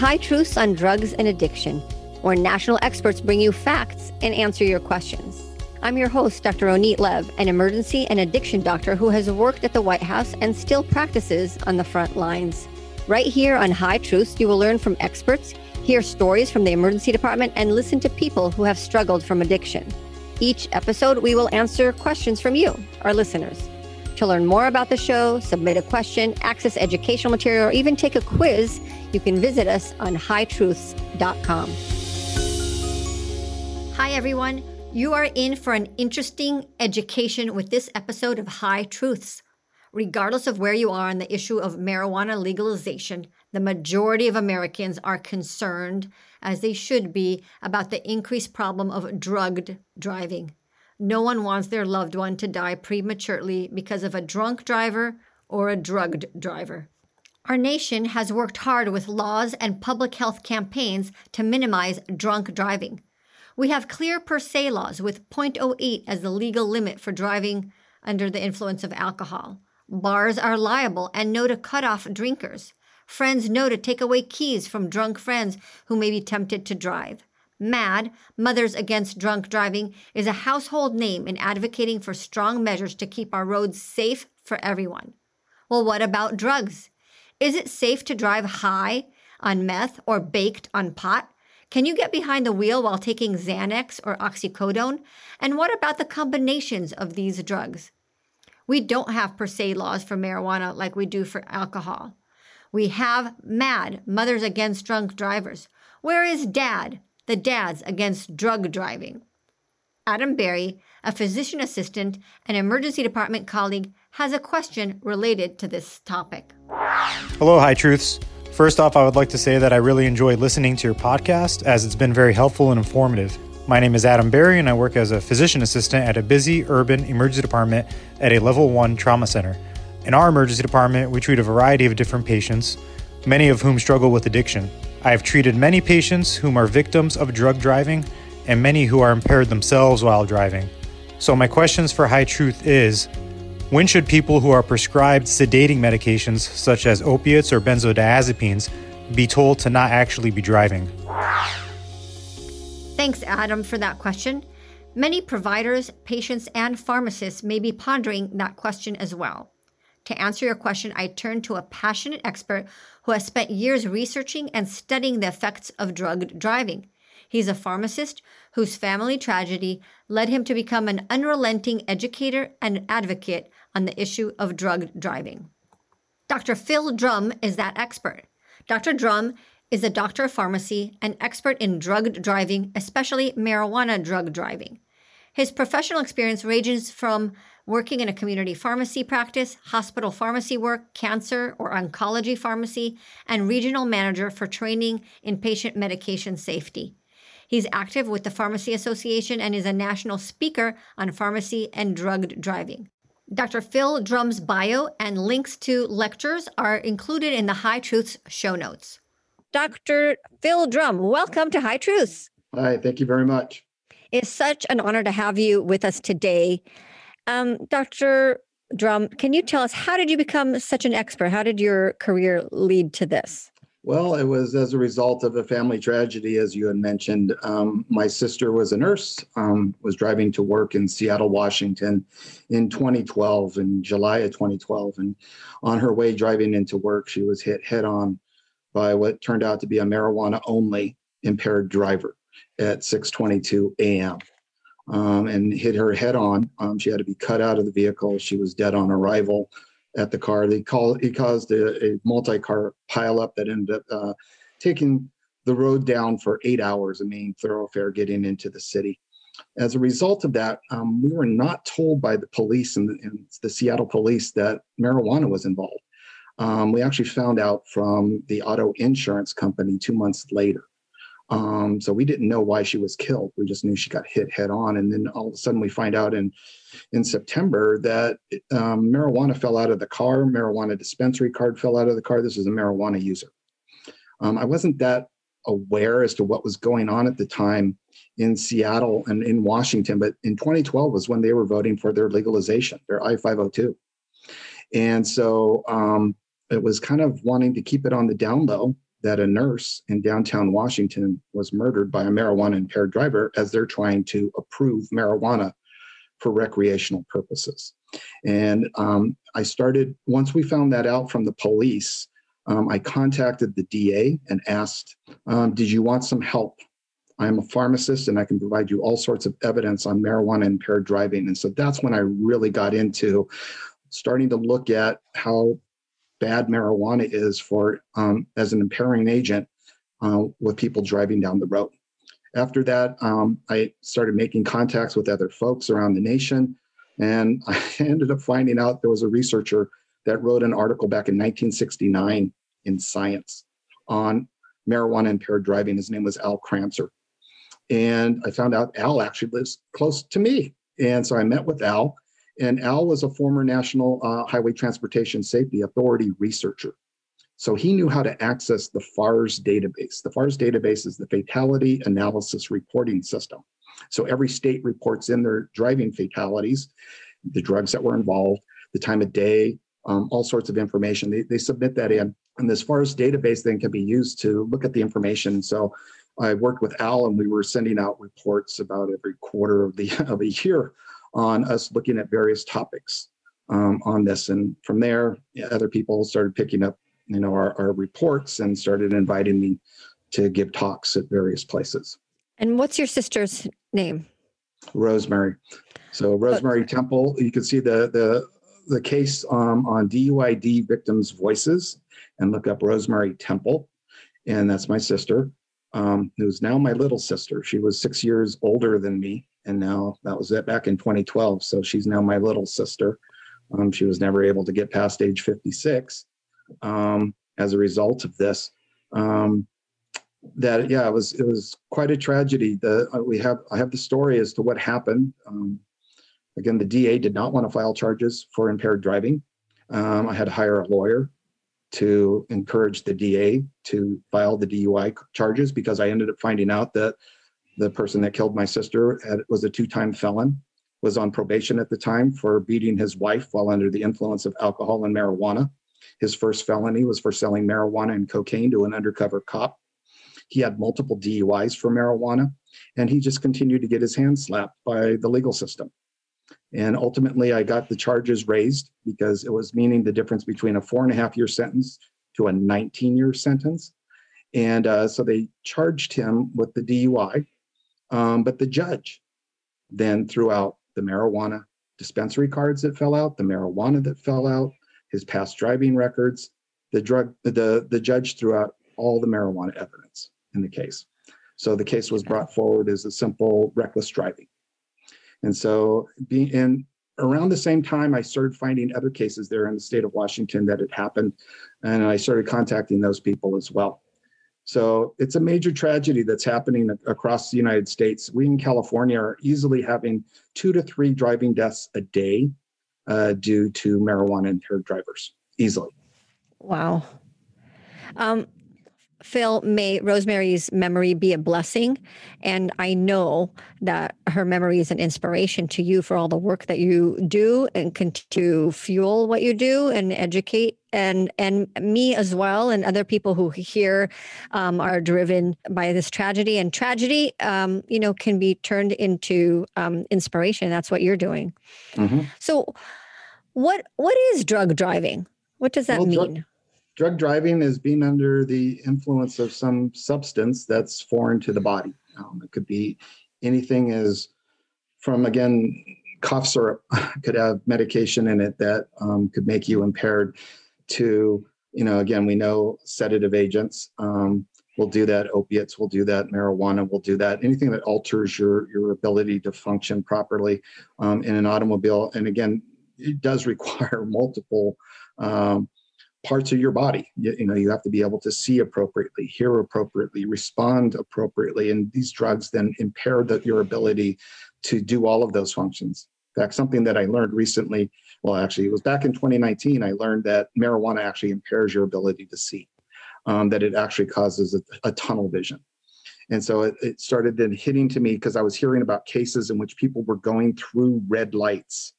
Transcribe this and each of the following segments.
High Truths on Drugs and Addiction, where national experts bring you facts and answer your questions. I'm your host, Dr. Ronit Lev, an emergency and addiction doctor who has worked at the White House and still practices on the front lines. Right here on High Truths, you will learn from experts, hear stories from the emergency department, and listen to people who have struggled from addiction. Each episode, we will answer questions from you, our listeners. To learn more about the show, submit a question, access educational material, or even take a quiz, you can visit us on hightruths.com. Hi, everyone. You are in for an interesting education with this episode of High Truths. Regardless of where you are on the issue of marijuana legalization, the majority of Americans are concerned, as they should be, about the increased problem of drugged driving. No one wants their loved one to die prematurely because of a drunk driver or a drugged driver. Our nation has worked hard with laws and public health campaigns to minimize drunk driving. We have clear per se laws with 0.08 as the legal limit for driving under the influence of alcohol. Bars are liable and know to cut off drinkers. Friends know to take away keys from drunk friends who may be tempted to drive. MADD, Mothers Against Drunk Driving, is a household name in advocating for strong measures to keep our roads safe for everyone. Well, what about drugs? Is it safe to drive high on meth or baked on pot? Can you get behind the wheel while taking Xanax or oxycodone? And what about the combinations of these drugs? We don't have per se laws for marijuana like we do for alcohol. We have MADD, Mothers Against Drunk Drivers. Where is DAD, the Dads Against Drug Driving? Adam Berry, a physician assistant and emergency department colleague, has a question related to this topic. Hello, High Truths. First off, I would like to say that I really enjoy listening to your podcast as it's been very helpful and informative. My name is Adam Berry, and I work as a physician assistant at a busy urban emergency department at a level one trauma center. In our emergency department, we treat a variety of different patients, many of whom struggle with addiction. I have treated many patients whom are victims of drug driving and many who are impaired themselves while driving. So, my questions for High Truth is when should people who are prescribed sedating medications such as opiates or benzodiazepines be told to not actually be driving? Thanks, Adam, for that question. Many providers, patients, and pharmacists may be pondering that question as well. To answer your question, I turn to a passionate expert who has spent years researching and studying the effects of drugged driving. He's a pharmacist whose family tragedy led him to become an unrelenting educator and advocate on the issue of drug driving. Dr. Phil Drum is that expert. Dr. Drum is a doctor of pharmacy and expert in drug driving, especially marijuana drug driving. His professional experience ranges from working in a community pharmacy practice, hospital pharmacy work, cancer or oncology pharmacy, and regional manager for training in patient medication safety. He's active with the Pharmacy Association and is a national speaker on pharmacy and drugged driving. Dr. Phil Drum's bio and links to lectures are included in the High Truths show notes. Dr. Phil Drum, welcome to High Truths. Hi, thank you very much. It's such an honor to have you with us today. Um, Dr. Drum, can you tell us how did you become such an expert? How did your career lead to this? Well, it was as a result of a family tragedy, as you had mentioned. Um, my sister was a nurse, um, was driving to work in Seattle, Washington in 2012, in July of 2012. And on her way driving into work, she was hit head on by what turned out to be a marijuana only impaired driver at 6:22 a.m. Um, and hit her head on. Um, she had to be cut out of the vehicle. She was dead on arrival at the car. They call it caused a, a multi-car pileup that ended up uh, taking the road down for eight hours, a main thoroughfare getting into the city. As a result of that, um, we were not told by the police and the, and the Seattle police that marijuana was involved. Um, we actually found out from the auto insurance company two months later. Um, so we didn't know why she was killed. We just knew she got hit head on, and then all of a sudden we find out in in September that um, marijuana fell out of the car. Marijuana dispensary card fell out of the car. This is a marijuana user. Um, I wasn't that aware as to what was going on at the time in Seattle and in Washington, but in 2012 was when they were voting for their legalization, their I-502, and so um, it was kind of wanting to keep it on the down low that a nurse in downtown Washington was murdered by a marijuana impaired driver as they're trying to approve marijuana for recreational purposes. And um, I started, once we found that out from the police, um, I contacted the DA and asked, um, Did you want some help? I'm a pharmacist and I can provide you all sorts of evidence on marijuana impaired driving. And so that's when I really got into starting to look at how bad marijuana is for um, as an impairing agent uh, with people driving down the road. After that, um, I started making contacts with other folks around the nation. And I ended up finding out there was a researcher that wrote an article back in 1969 in Science on marijuana impaired driving. His name was Al Crancer. And I found out Al actually lives close to me. And so I met with Al, and Al was a former National uh, Highway Transportation Safety Authority researcher. So he knew how to access the FARS database. The FARS database is the Fatality Analysis Reporting System. So every state reports in their driving fatalities, the drugs that were involved, the time of day, um, all sorts of information. They, they submit that in. And this FARS database then can be used to look at the information. So I worked with Al and we were sending out reports about every quarter of the of a year on us looking at various topics um, on this. And from there, other people started picking up you know our, our reports and started inviting me to give talks at various places. And what's your sister's name? Rosemary. So Rosemary Temple. You can see the the the case um, on DUID victims' voices, and look up Rosemary Temple, and that's my sister, um, who's now my little sister. She was six years older than me, and now that was it back in 2012. So she's now my little sister. Um, she was never able to get past age 56, um, as a result of this. Um, that yeah, it was it was quite a tragedy. The uh, we have I have the story as to what happened. Um, again, the DA did not want to file charges for impaired driving. Um, I had to hire a lawyer to encourage the DA to file the DUI charges because I ended up finding out that the person that killed my sister was a two-time felon, was on probation at the time for beating his wife while under the influence of alcohol and marijuana. His first felony was for selling marijuana and cocaine to an undercover cop. He had multiple DUIs for marijuana, and he just continued to get his hands slapped by the legal system. And ultimately, I got the charges raised because it was meaning the difference between a four and a half year sentence to a 19 year sentence. And uh, so they charged him with the DUI. Um, but the judge then threw out the marijuana dispensary cards that fell out, the marijuana that fell out, his past driving records. The drug, the the judge threw out all the marijuana evidence in the case. So the case was brought forward as a simple reckless driving. And so being in around the same time, I started finding other cases there in the state of Washington that had happened, and I started contacting those people as well. So it's a major tragedy that's happening across the United States. We in California are easily having two to three driving deaths a day uh, due to marijuana impaired drivers easily. Wow. Um, Phil, may Rosemary's memory be a blessing. And I know that her memory is an inspiration to you for all the work that you do and continue to fuel what you do and educate and and me as well and other people who here um, are driven by this tragedy. And tragedy um, you know can be turned into um, inspiration. That's what you're doing. Mm-hmm. so what what is drug driving? What does that well, mean drug, driving is being under the influence of some substance that's foreign to the body. Um, it could be anything as from again cough syrup could have medication in it that um, could make you impaired to you know again we know sedative agents um, will do that opiates will do that marijuana will do that anything that alters your your ability to function properly um, in an automobile and again it does require multiple um, parts of your body. You, you, know, you have to be able to see appropriately, hear appropriately, respond appropriately, and these drugs then impair the, your ability to do all of those functions. In fact, something that I learned recently, well, actually, it was back in 2019, I learned that marijuana actually impairs your ability to see, um, that it actually causes a, a tunnel vision. And so it, it started then hitting to me because I was hearing about cases in which people were going through red lights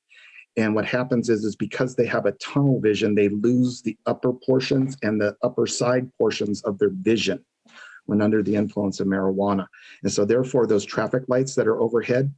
And what happens is, is because they have a tunnel vision, they lose the upper portions and the upper side portions of their vision when under the influence of marijuana. And so, therefore, those traffic lights that are overhead,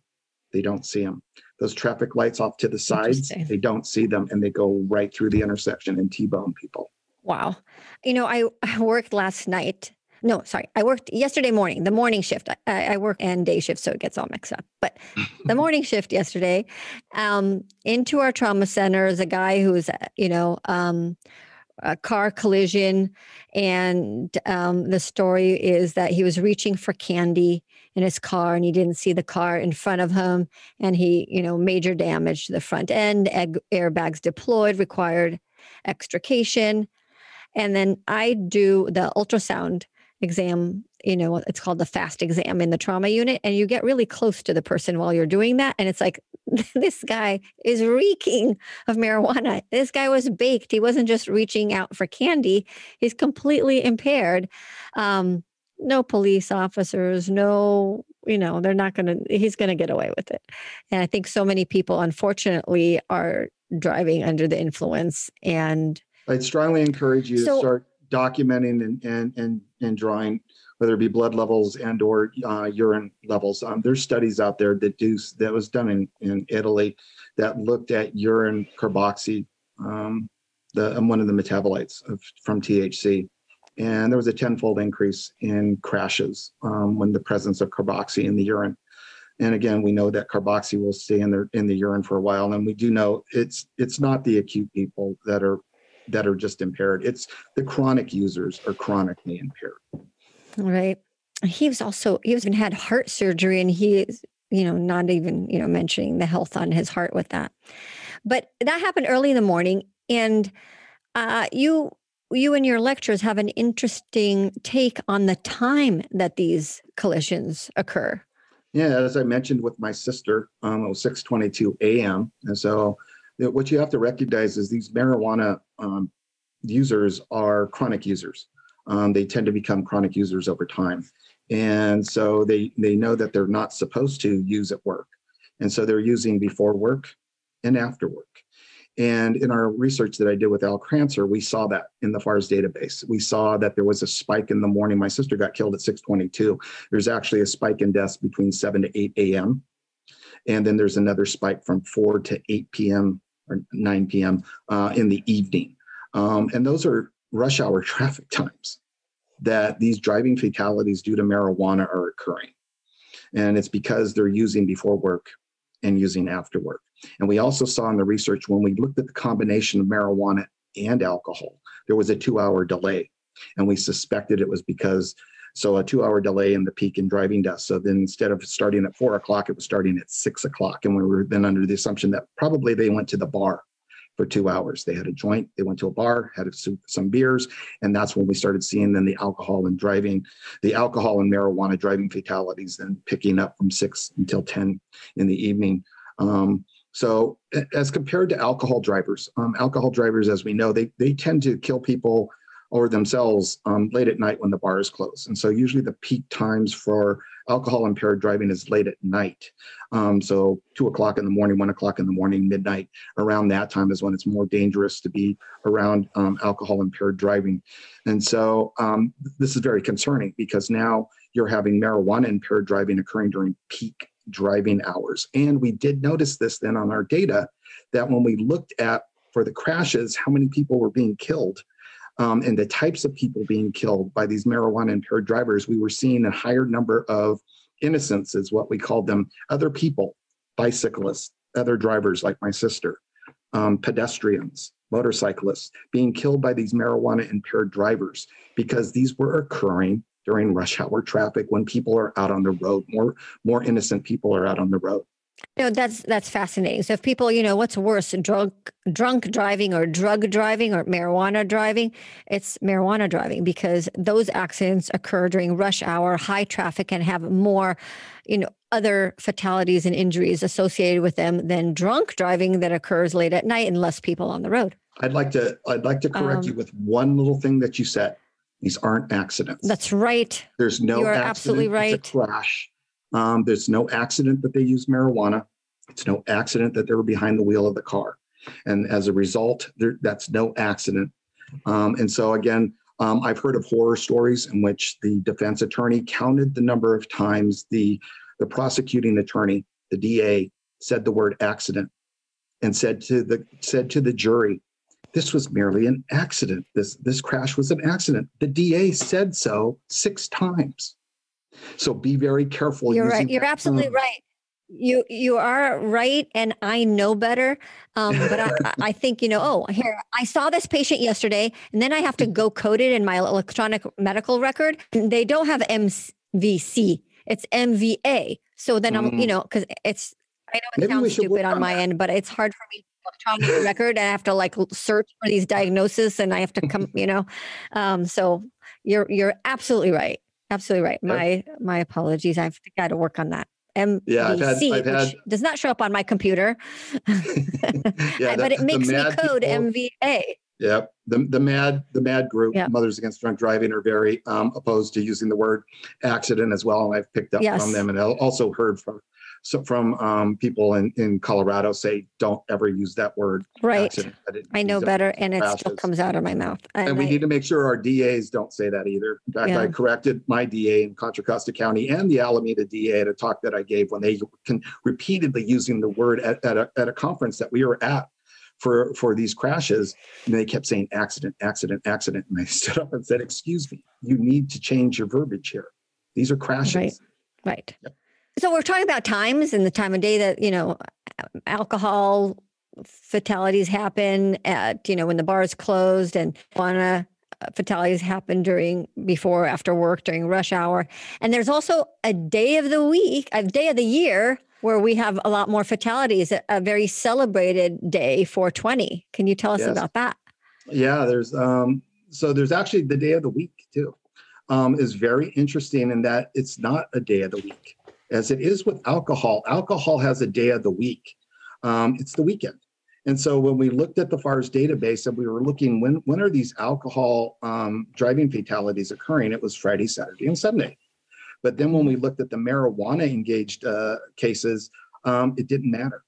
they don't see them. Those traffic lights off to the sides, they don't see them and they go right through the intersection and T bone people. Wow. You know, I, I worked last night no, sorry. I worked yesterday morning, the morning shift. I, I work and day shift, so it gets all mixed up. But the morning shift yesterday, um, into our trauma center is a guy who's, uh, you know, um, a car collision. And um, the story is that he was reaching for candy in his car and he didn't see the car in front of him. And he, you know, major damage to the front end, egg, airbags deployed, required extrication. And then I do the ultrasound exam you know it's called the fast exam in the trauma unit and you get really close to the person while you're doing that and it's like this guy is reeking of marijuana. This guy was baked. He wasn't just reaching out for candy. He's completely impaired. Um, no police officers no you know they're not going to he's going to get away with it. And i think so many people unfortunately are driving under the influence and i'd strongly encourage you so, to start documenting and, and, and, and drawing, whether it be blood levels and or uh, urine levels. Um, there's studies out there that do that was done in, in Italy that looked at urine carboxy, um, the um, one of the metabolites of, from THC, and there was a tenfold increase in crashes um, when the presence of carboxy in the urine. And again, we know that carboxy will stay in the in the urine for a while, and we do know it's it's not the acute people that are that are just impaired. It's the chronic users are chronically impaired. Right. He was also he even had heart surgery, and he you know not even you know mentioning the health on his heart with that. But that happened early in the morning, and uh, you you and your lectures have an interesting take on the time that these collisions occur. Yeah, as I mentioned with my sister, um, it was 6:22 a.m. and so what you have to recognize is these marijuana um, users are chronic users. Um, they tend to become chronic users over time. And so they, they know that they're not supposed to use at work. And so they're using before work and after work. And in our research that I did with Al Crancer, we saw that in the FARS database. We saw that there was a spike in the morning. My sister got killed at 622. There's actually a spike in deaths between 7 to 8 a.m. And then there's another spike from 4 to 8 p.m. or 9 p.m. Uh, in the evening. Um, and those are rush hour traffic times that these driving fatalities due to marijuana are occurring. And it's because they're using before work and using after work. And we also saw in the research when we looked at the combination of marijuana and alcohol, there was a two hour delay. And we suspected it was because so a two hour delay in the peak in driving deaths. So then instead of starting at four o'clock, it was starting at six o'clock. And we were then under the assumption that probably they went to the bar for two hours. They had a joint, they went to a bar, had some beers, and that's when we started seeing then the alcohol and driving, the alcohol and marijuana driving fatalities then picking up from six until 10 in the evening. Um, so as compared to alcohol drivers, um, alcohol drivers, as we know, they, they tend to kill people or themselves um, late at night when the bar is closed. And so usually the peak times for alcohol impaired driving is late at night. Um, so two o'clock in the morning, one o'clock in the morning, midnight, around that time is when it's more dangerous to be around um, alcohol impaired driving. And so um, this is very concerning because now you're having marijuana impaired driving occurring during peak driving hours. And we did notice this then on our data that when we looked at for the crashes, how many people were being killed um, and the types of people being killed by these marijuana impaired drivers, we were seeing a higher number of innocents, is what we called them, other people, bicyclists, other drivers like my sister, um, pedestrians, motorcyclists being killed by these marijuana impaired drivers because these were occurring during rush hour traffic when people are out on the road. More more innocent people are out on the road. No, that's that's fascinating. So if people, you know, what's worse, drunk drunk driving or drug driving or marijuana driving, it's marijuana driving because those accidents occur during rush hour, high traffic, and have more, you know, other fatalities and injuries associated with them than drunk driving that occurs late at night and less people on the road. I'd like to I'd like to correct um, you with one little thing that you said. These aren't accidents. That's right. There's no you are accident. absolutely right. Crash um, there's no accident that they use marijuana. It's no accident that they were behind the wheel of the car. And as a result, there, that's no accident. Um, and so, again, um, I've heard of horror stories in which the defense attorney counted the number of times the, the prosecuting attorney, the DA, said the word accident and said to the said to the jury, this was merely an accident. This this crash was an accident. The DA said so six times. So be very careful. You're right. You're absolutely right. You you are right, and I know better. Um, but I, I think you know. Oh, here I saw this patient yesterday, and then I have to go code it in my electronic medical record. They don't have MVC; it's MVA. So then I'm, you mm. know, because it's. I know it Maybe sounds stupid on my end, but it's hard for me electronic record. I have to like search for these diagnoses, and I have to come. You know, um, so you're you're absolutely right. Absolutely right. My my apologies. I've got to work on that. MVC, yeah, I've had, I've had, does not show up on my computer. yeah, but it makes me code people, MVA. Yeah, the the MADD the MADD group, yeah. Mothers Against Drunk Driving, are very um, opposed to using the word accident as well. And I've picked up yes. from them, and also heard from so from um, people in, in Colorado say don't ever use that word. Right. I know better, and it still comes out of my mouth. And, and we I, need to make sure our DAs don't say that either. In fact, yeah. I corrected my DA in Contra Costa County and the Alameda DA at a talk that I gave when they can repeatedly using the word at, at, a, at a conference that we were at for for these crashes and they kept saying accident accident accident and i stood up and said excuse me you need to change your verbiage here these are crashes right right yep. So we're talking about times and the time of day that, you know, alcohol fatalities happen at, you know, when the bar is closed and wanna uh, fatalities happen during before after work during rush hour. And there's also a day of the week a day of the year where we have a lot more fatalities a, a very celebrated day 420 can you tell us yes. about that? Yeah there's um so there's actually the day of the week too um is very interesting in that it's not a day of the week as it is with alcohol. Alcohol has a day of the week. Um, it's the weekend. And so when we looked at the FARS database and we were looking when when are these alcohol um, driving fatalities occurring, it was Friday, Saturday, and Sunday. But then when we looked at the marijuana engaged uh, cases, um, it didn't matter.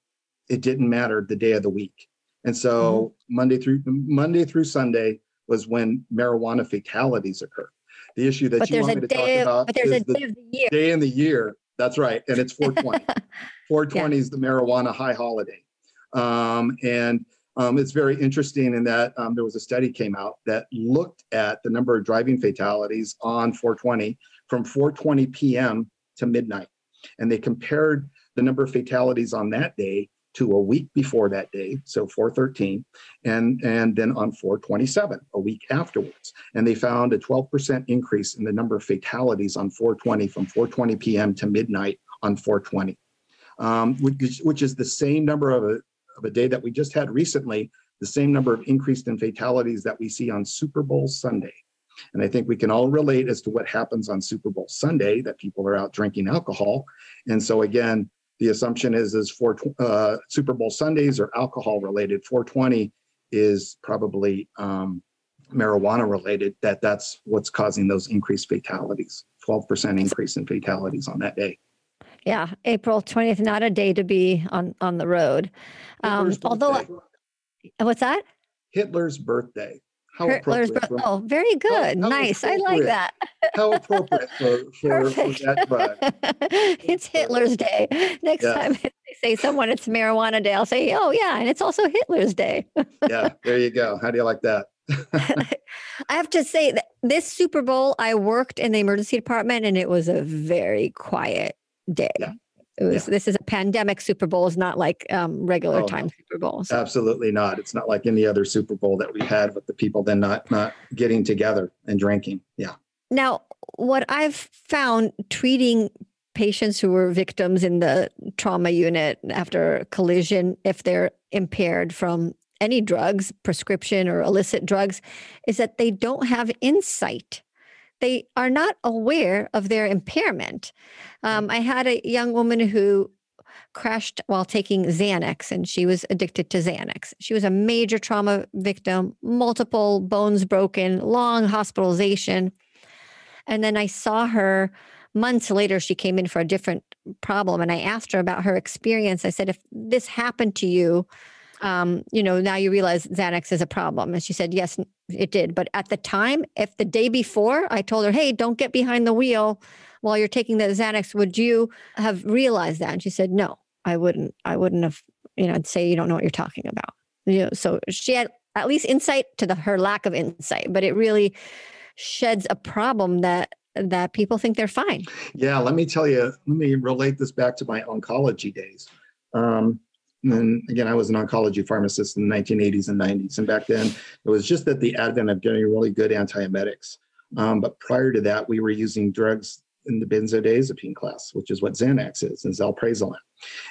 It didn't matter the day of the week. And so mm-hmm. Monday through Monday through Sunday was when marijuana fatalities occur. The issue that but you want me to talk about but there's is a day of the year. day in the year that's right. And it's 420. 420 yeah. is the marijuana high holiday. Um, and um, it's very interesting in that um, there was a study came out that looked at the number of driving fatalities on 420 from 4:20 p.m. to midnight, and they compared the number of fatalities on that day to a week before that day, so 413, and, and then on 427, a week afterwards. And they found a 12% increase in the number of fatalities on 420 from 420 p.m. to midnight on 420, um, which, which is the same number of a, of a day that we just had recently, the same number of increased in fatalities that we see on Super Bowl Sunday. And I think we can all relate as to what happens on Super Bowl Sunday that people are out drinking alcohol. And so, again, the assumption is is for uh, Super Bowl Sundays or alcohol related. 420 is probably um, marijuana related. That that's what's causing those increased fatalities. 12% increase in fatalities on that day. Yeah, April 20th, not a day to be on on the road. Um, although, what's that? Hitler's birthday. How Hitler's appropriate. oh, very good. How, how nice. I like that. how appropriate for, for, for that bug. it's Hitler's Day. Next yeah. time they say someone it's marijuana day, I'll say, oh, yeah, and it's also Hitler's Day. yeah, there you go. How do you like that? I have to say that this Super Bowl, I worked in the emergency department and it was a very quiet day. Yeah. It was. Yeah. This is a pandemic Super Bowl. Is not like um, regular oh, time Super Bowl. So. Absolutely not. It's not like any other Super Bowl that we had with the people then not not getting together and drinking. Yeah. Now, what I've found treating patients who were victims in the trauma unit after collision, if they're impaired from any drugs, prescription or illicit drugs, is that they don't have insight they are not aware of their impairment. Um, I had a young woman who crashed while taking Xanax and she was addicted to Xanax. She was a major trauma victim, multiple bones broken, long hospitalization. And then I saw her months later, she came in for a different problem. And I asked her about her experience. I said, if this happened to you, um, you know, now you realize Xanax is a problem. And she said, yes, it did. But at the time, if the day before I told her, hey, don't get behind the wheel while you're taking the Xanax, would you have realized that? And she said, no, I wouldn't. I wouldn't have, you know, I'd say you don't know what you're talking about. You know, so she had at least insight to the, her lack of insight, but it really sheds a problem that that people think they're fine. Yeah, let me tell you, let me relate this back to my oncology days. Um, and again, I was an oncology pharmacist in the 1980s and 90s. And back then, it was just at the advent of getting really good antiemetics. Um, but prior to that, we were using drugs in the benzodiazepine class, which is what Xanax is, and alprazolam.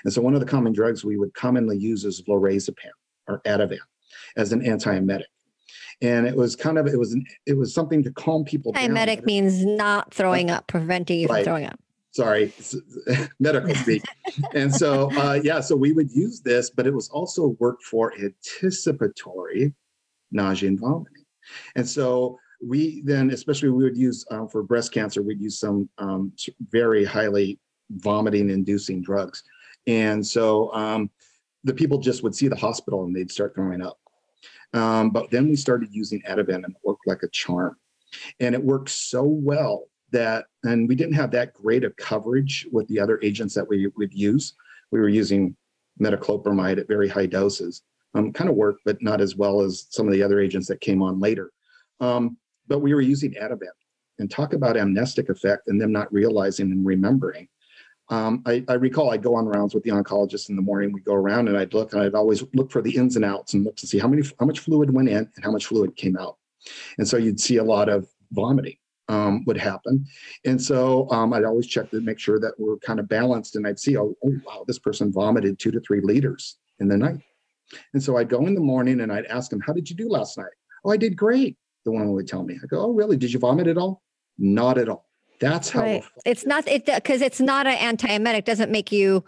And so one of the common drugs we would commonly use is lorazepam or Ativan as an antiemetic. And it was kind of it was an, it was something to calm people down. antiemetic means not throwing up, preventing you right. from throwing up sorry, medical speak. and so, uh, yeah, so we would use this, but it was also worked for anticipatory nausea and vomiting. And so we then, especially we would use um, for breast cancer, we'd use some um, very highly vomiting inducing drugs. And so um, the people just would see the hospital and they'd start throwing up. Um, but then we started using Ativan and it worked like a charm. And it worked so well that, and we didn't have that great of coverage with the other agents that we would use. We were using metoclopramide at very high doses. Um, kind of worked, but not as well as some of the other agents that came on later. Um, but we were using Ativan and talk about amnestic effect and them not realizing and remembering. Um, I, I, recall I'd go on rounds with the oncologist in the morning. We'd go around and I'd look and I'd always look for the ins and outs and look to see how many how much fluid went in and how much fluid came out. And so you'd see a lot of vomiting um, would happen. And so um, I'd always check to make sure that we're kind of balanced. And I'd see, oh, oh, wow, this person vomited two to three liters in the night. And so I'd go in the morning and I'd ask them, how did you do last night? Oh, I did great. The one would tell me, I go, oh, really? Did you vomit at all? Not at all. That's how right. it's not it because it's not an antiemetic doesn't make you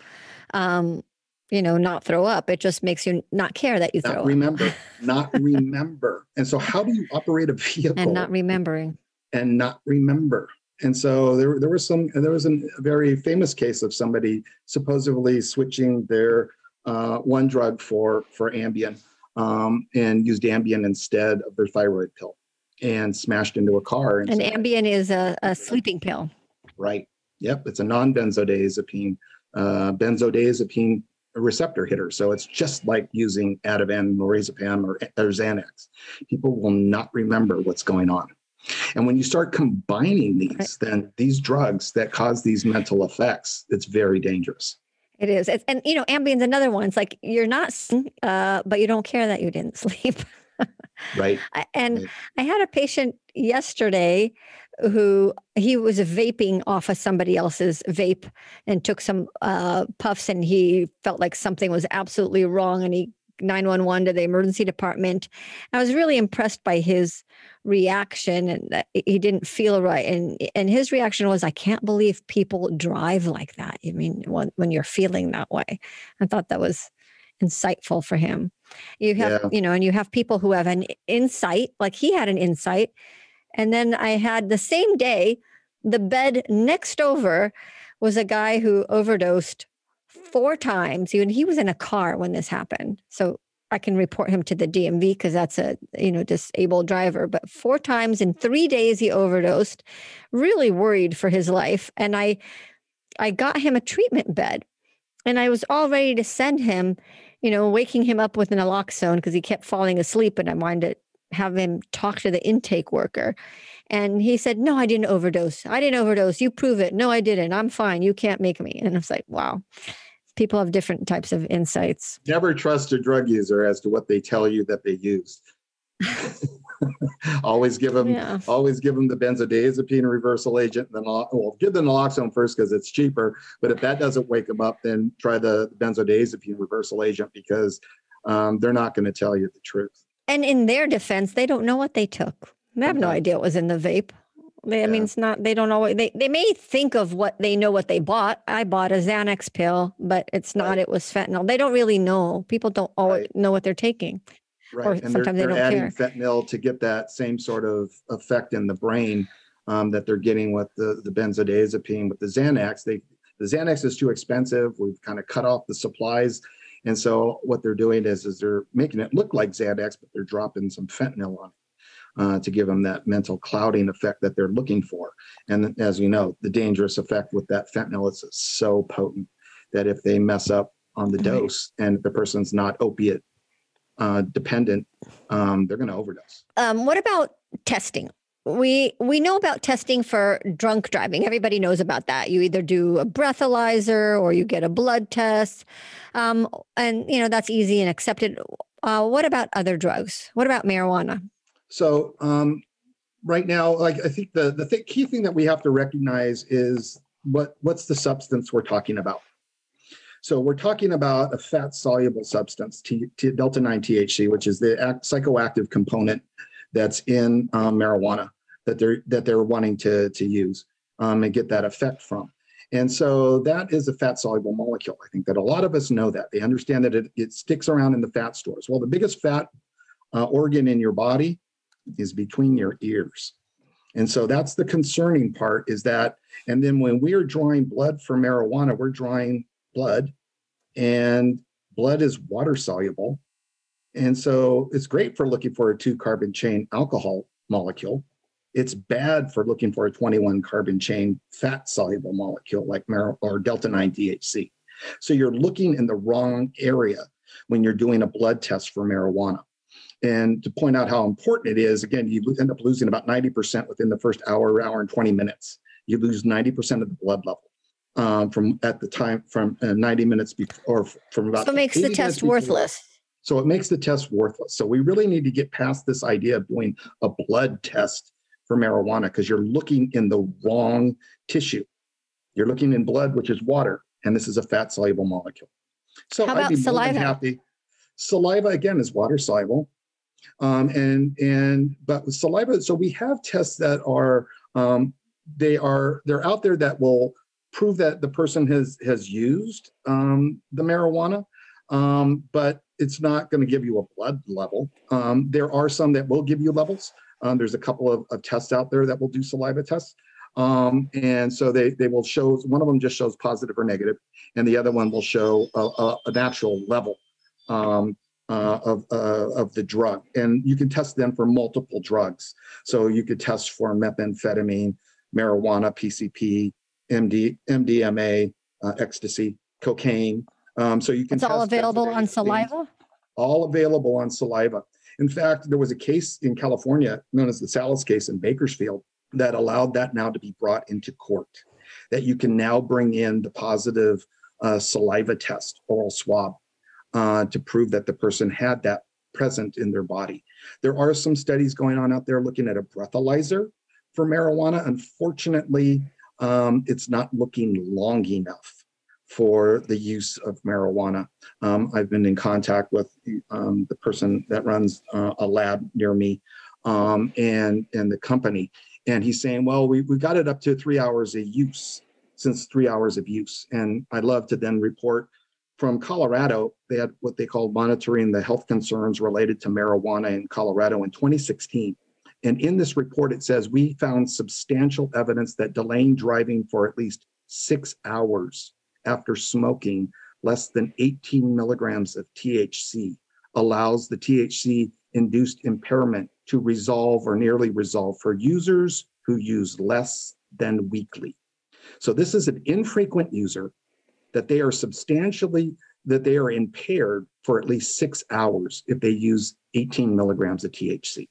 um you know not throw up it just makes you not care that you not throw remember not remember and so how do you operate a vehicle and not remembering and not remember. And so there, there was some, there was a very famous case of somebody supposedly switching their uh, one drug for for Ambien um, and used Ambien instead of their thyroid pill and smashed into a car. And, and Ambien is a, a, sleeping pill. Right. Yep. It's a non-benzodiazepine uh, benzodiazepine receptor hitter. So it's just like using Ativan, lorazepam, or, or Xanax. People will not remember what's going on. And when you start combining these, right. then these drugs that cause these mental effects, it's very dangerous. It is. It's, and, you know, Ambien's another one. It's like you're not, uh, but you don't care that you didn't sleep. right. And right. I had a patient yesterday who he was vaping off of somebody else's vape and took some uh, puffs and he felt like something was absolutely wrong and he 911 to the emergency department. I was really impressed by his reaction and that he didn't feel right. And and his reaction was, I can't believe people drive like that. I mean, when, when you're feeling that way. I thought that was insightful for him. You have, yeah. you know, and you have people who have an insight, like he had an insight. And then I had the same day, the bed next over was a guy who overdosed four times. He, he was in a car when this happened. So I can report him to the DMV because that's a you know disabled driver. But four times in three days he overdosed. Really worried for his life, and I I got him a treatment bed, and I was all ready to send him, you know, waking him up with an naloxone because he kept falling asleep, and I wanted to have him talk to the intake worker. And he said, No, I didn't overdose. I didn't overdose. You prove it. No, I didn't. I'm fine. You can't make me. And I was like, Wow people have different types of insights. Never trust a drug user as to what they tell you that they used. always give them yeah. always give them the benzodiazepine reversal agent and then well give them the naloxone first because it's cheaper but if that doesn't wake them up then try the benzodiazepine reversal agent because um, they're not going to tell you the truth and in their defense they don't know what they took they have okay. no idea what was in the vape they, I mean, it's not, they don't always, They, they may think of what they know what they bought. I bought a Xanax pill, but it's not, right. it was fentanyl. They don't really know. People don't always right. know what they're taking. Right. Or and sometimes they're, they're they don't adding care. fentanyl to get that same sort of effect in the brain um, that they're getting with the, the benzodiazepine, with the Xanax. They, the Xanax is too expensive. We've kind of cut off the supplies. And so what they're doing is, is they're making it look like Xanax, but they're dropping some fentanyl on it. Uh, to give them that mental clouding effect that they're looking for. And as you know, the dangerous effect with that fentanyl is so potent that if they mess up on the dose and the person's not opiate uh, dependent, um, they're going to overdose. Um, what about testing? We we know about testing for drunk driving. Everybody knows about that. You either do a breathalyzer or you get a blood test, um, and you know that's easy and accepted. Uh, what about other drugs? What about marijuana? So um, right now, like I think the the th- key thing that we have to recognize is what what's the substance we're talking about. So we're talking about a fat soluble substance, T, T, delta 9 THC, which is the act, psychoactive component that's in um, marijuana that they're that they're wanting to to use um, and get that effect from. And so that is a fat soluble molecule. I think that a lot of us know that. They understand that it, it sticks around in the fat stores. Well, the biggest fat uh, organ in your body is between your ears. And so that's the concerning part is that, and then when we are drawing blood for marijuana, we're drawing blood and blood is water soluble. And so it's great for looking for a two carbon chain alcohol molecule. It's bad for looking for a 21 carbon chain fat soluble molecule like mar- or delta 9 THC. So you're looking in the wrong area when you're doing a blood test for marijuana. And to point out how important it is, again, you end up losing about 90% within the first hour, hour and 20 minutes. You lose 90% of the blood level um, from at the time from uh, 90 minutes before, or from about. So it makes the test worthless. So it makes the test worthless. So we really need to get past this idea of doing a blood test for marijuana because you're looking in the wrong tissue. You're looking in blood, which is water, and this is a fat soluble molecule. So how about saliva? Happy. Saliva again is water soluble, um, and and but with saliva, so we have tests that are um, they are they're out there that will prove that the person has has used um, the marijuana, um, but it's not going to give you a blood level. Um, there are some that will give you levels. Um, there's a couple of, of, tests out there that will do saliva tests. Um, and so they, they will show, one of them just shows positive or negative, and the other one will show a, a, an actual level um, uh, of, uh, of the drug. And you can test them for multiple drugs. So you could test for methamphetamine, marijuana, PCP, MD, MDMA, uh, ecstasy, cocaine. Um, so you can. It's all available on saliva. All available on saliva. In fact, there was a case in California known as the Salas case in Bakersfield that allowed that now to be brought into court. That you can now bring in the positive uh, saliva test, oral swab, uh, to prove that the person had that present in their body. There are some studies going on out there looking at a breathalyzer for marijuana. Unfortunately, um, it's not looking long enough for the use of marijuana. Um, I've been in contact with um, the person that runs uh, a lab near me um, and, and the company. And he's saying, well, we, we got it up to three hours of use since three hours of use. And I'd love to then report from Colorado, they had what they called monitoring the health concerns related to marijuana in Colorado in 2016. And in this report, it says we found substantial evidence that delaying driving for at least six hours after smoking less than 18 milligrams of THC allows the THC induced impairment to resolve or nearly resolve for users who use less than weekly. So this is an infrequent user that they are substantially that they are impaired for at least six hours if they use 18 milligrams of THC.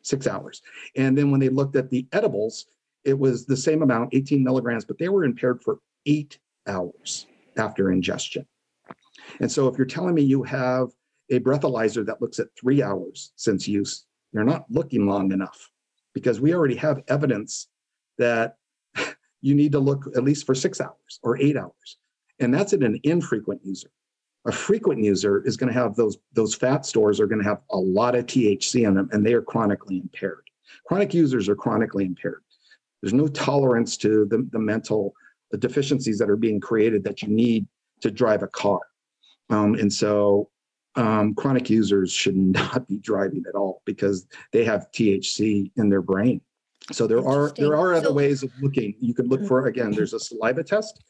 Six hours. And then when they looked at the edibles, it was the same amount, 18 milligrams, but they were impaired for eight hours after ingestion. And so if you're telling me you have a breathalyzer that looks at three hours since use, you're not looking long enough because we already have evidence that you need to look at least for six hours or eight hours. And that's in an infrequent user. A frequent user is going to have those, those fat stores are going to have a lot of THC in them and they are chronically impaired. Chronic users are chronically impaired. There's no tolerance to the, the mental the deficiencies that are being created that you need to drive a car. Um, and so um, chronic users should not be driving at all because they have THC in their brain. So there are there are other so, ways of looking. You could look for again. There's a saliva test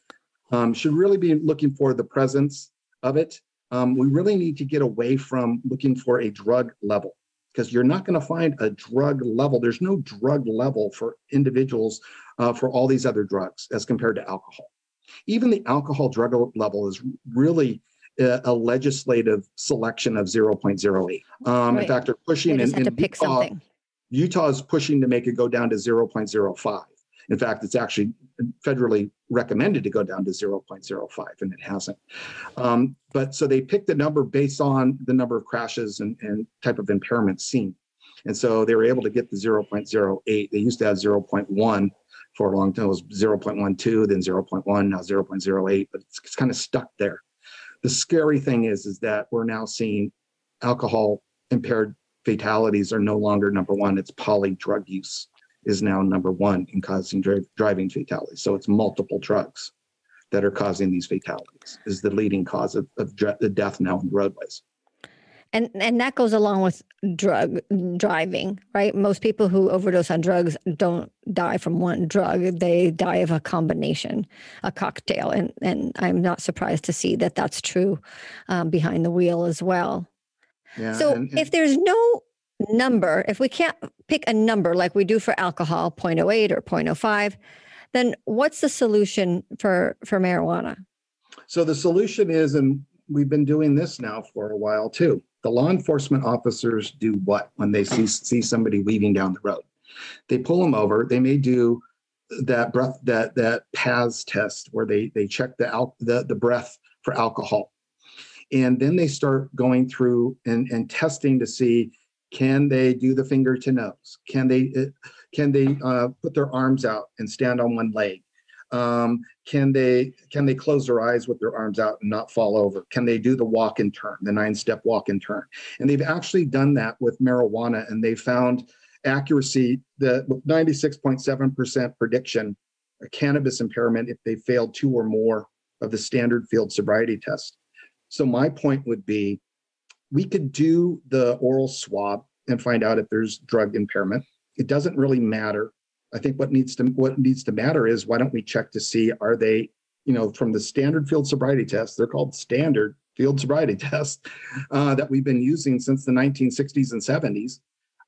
um, should really be looking for the presence of it. Um, we really need to get away from looking for a drug level because you're not going to find a drug level. There's no drug level for individuals uh, for all these other drugs as compared to alcohol. Even the alcohol drug level is really a, a legislative selection of 0.08. Um, right. In fact, they're pushing they in, in Utah, something. Utah is pushing to make it go down to 0.05. In fact, it's actually federally recommended to go down to 0.05, and it hasn't. Um, but so they picked the number based on the number of crashes and, and type of impairment seen. And so they were able to get the 0.08. They used to have 0.1 for a long time. It was 0.12, then 0.1, now 0.08, but it's, it's kind of stuck there. The scary thing is, is that we're now seeing alcohol impaired fatalities are no longer number one. It's poly drug use is now number one in causing dri- driving fatalities. So it's multiple drugs that are causing these fatalities is the leading cause of, of dr- the death now in roadways. And and that goes along with drug driving, right? Most people who overdose on drugs don't die from one drug; they die of a combination, a cocktail. And and I'm not surprised to see that that's true um, behind the wheel as well. Yeah, so and, and, if there's no number, if we can't pick a number like we do for alcohol, 0.08 or 0.05, then what's the solution for for marijuana? So the solution is, and we've been doing this now for a while too. The law enforcement officers do what when they see see somebody weaving down the road? They pull them over. They may do that breath that that PAS test where they they check the al- the the breath for alcohol, and then they start going through and and testing to see can they do the finger to nose? Can they uh, can they uh, put their arms out and stand on one leg? Um, can they can they close their eyes with their arms out and not fall over? Can they do the walk and turn, the nine step walk and turn? And they've actually done that with marijuana, and they found accuracy the 96.7% prediction a cannabis impairment if they failed two or more of the standard field sobriety test. So my point would be we could do the oral swab and find out if there's drug impairment. It doesn't really matter. I think what needs to what needs to matter is why don't we check to see are they, you know, from the standard field sobriety test, they're called standard field sobriety tests uh, that we've been using since the 1960s and 70s.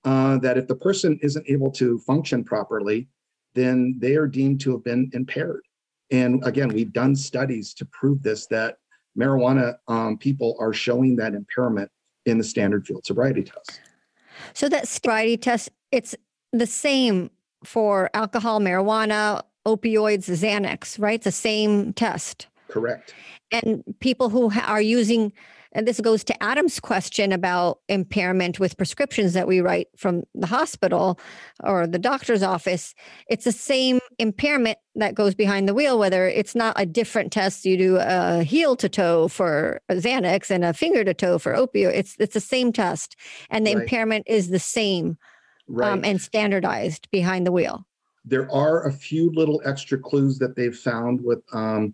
Uh, that if the person isn't able to function properly, then they are deemed to have been impaired. And again, we've done studies to prove this that marijuana um, people are showing that impairment in the standard field sobriety test. So that sobriety test, it's the same for alcohol, marijuana, opioids, Xanax, right? It's the same test. Correct. And people who are using and this goes to Adam's question about impairment with prescriptions that we write from the hospital or the doctor's office. It's the same impairment that goes behind the wheel, whether it's not a different test. You do a heel to toe for Xanax and a finger to toe for opioid. It's it's the same test, and the right. impairment is the same um, right. um, and standardized behind the wheel. There are a few little extra clues that they've found with um,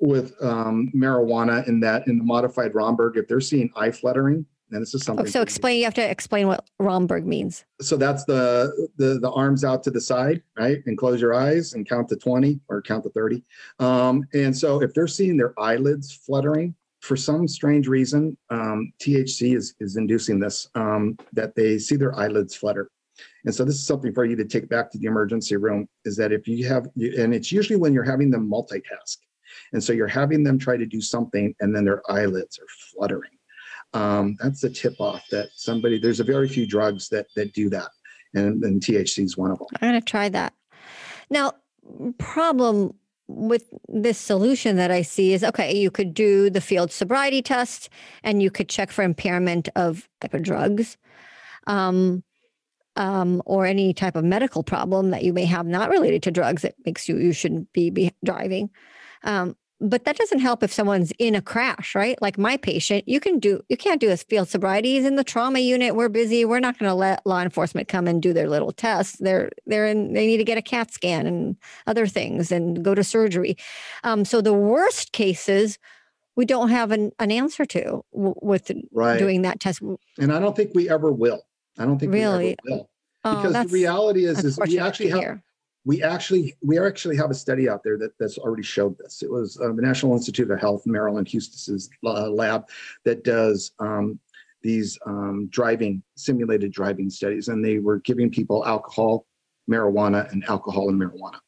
with um, marijuana in that in the modified Romberg, if they're seeing eye fluttering, and this is oh, something. Oh, so explain. You have to explain what Romberg means. So that's the the the arms out to the side, right, and close your eyes and count to twenty or count to thirty. Um, and so if they're seeing their eyelids fluttering for some strange reason, um, THC is is inducing this um, that they see their eyelids flutter. And so this is something for you to take back to the emergency room is that if you have, and it's usually when you're having them multitask. And so you're having them try to do something and then their eyelids are fluttering. Um, that's a tip off that somebody, there's a very few drugs that, that do that. And, and THC is one of them. I'm going to try that. Now, problem with this solution that I see is okay, you could do the field sobriety test and you could check for impairment of type of drugs. Um, um, or any type of medical problem that you may have not related to drugs that makes you you shouldn't be, be driving. Um, but that doesn't help if someone's in a crash, right? Like my patient, you can do, you can't do a field sobriety. He's in the trauma unit. We're busy. We're not going to let law enforcement come and do their little tests. They're, they're in, they need to get a CAT scan and other things and go to surgery. Um, so the worst cases, we don't have an, an answer to w- with right. doing that test. And I don't think we ever will. I don't think really will. Oh, because the reality is, is we actually have, we actually we actually have a study out there that that's already showed this. It was uh, the National Institute of Health, Marilyn Huestis's uh, lab, that does um, these um, driving simulated driving studies, and they were giving people alcohol, marijuana, and alcohol and marijuana.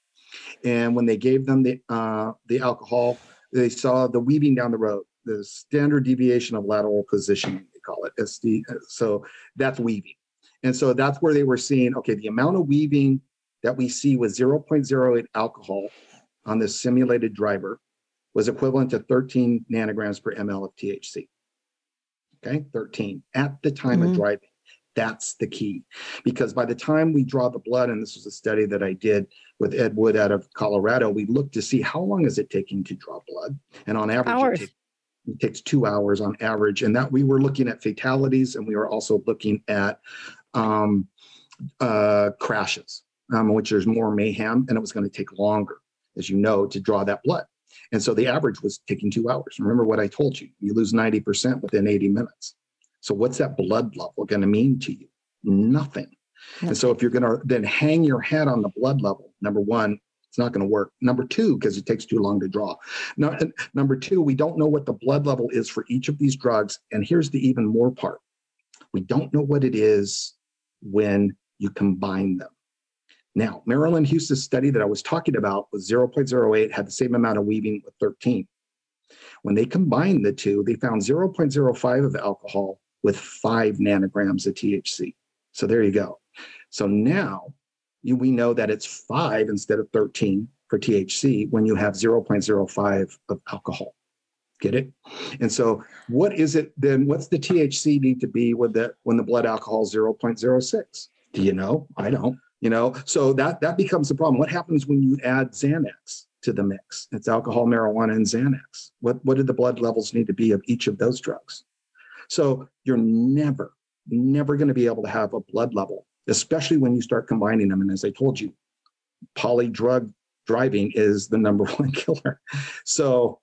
And when they gave them the uh, the alcohol, they saw the weaving down the road, the standard deviation of lateral positioning, they call it SD. So that's weaving. And so that's where they were seeing, okay, the amount of weaving that we see with 0.08 alcohol on this simulated driver was equivalent to 13 nanograms per ml of THC. Okay, 13 at the time mm-hmm. of driving. That's the key. Because by the time we draw the blood, and this was a study that I did with Ed Wood out of Colorado, we looked to see how long is it taking to draw blood. And on average, it, takes, it takes two hours on average. And that we were looking at fatalities and we were also looking at um, uh, crashes um, which there's more mayhem and it was going to take longer, as you know, to draw that blood. And so the average was taking two hours. Remember what I told you, you lose 90% within 80 minutes. So what's that blood level going to mean to you? Nothing. And so if you're going to then hang your head on the blood level, number one, it's not going to work. Number two, because it takes too long to draw. Number two, we don't know what the blood level is for each of these drugs. And here's the even more part we don't know what it is when you combine them. Now, Marilyn Huestis' study that I was talking about was 0.08, had the same amount of weaving with 13. When they combined the two, they found 0.05 of alcohol with five nanograms of THC. So there you go. So now you, we know that it's five instead of 13 for THC when you have 0.05 of alcohol. Get it? And so what is it then? What's the THC need to be with the when the blood alcohol is 0.06? Do you know? I don't you know? So that that becomes the problem. What happens when you add xanax to the mix? It's alcohol marijuana and xanax. What what do the blood levels need to be of each of those drugs? So you're never never going to be able to have a blood level especially when you start combining them. And as i told you poly drug driving is the number one killer. So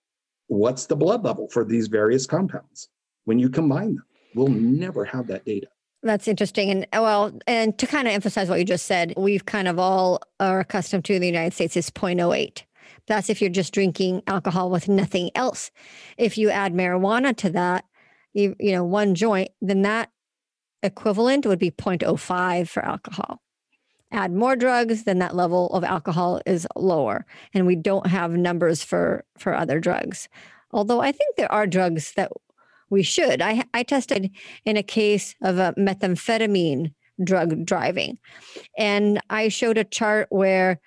what's the blood level for these various compounds? When you combine them we'll never have that data that's interesting. And uh, well, and to kind of emphasize what you just said, we've kind of all are accustomed to in the United States is 0.08. That's if you're just drinking alcohol with nothing else. If you add marijuana to that, you, you know, one joint, then that equivalent would be 0.05 for alcohol. Add more drugs, then that level of alcohol is lower. And we don't have numbers for for other drugs. Although I think there are drugs that we should. I, I tested in a case of a methamphetamine drug driving, and I showed a chart where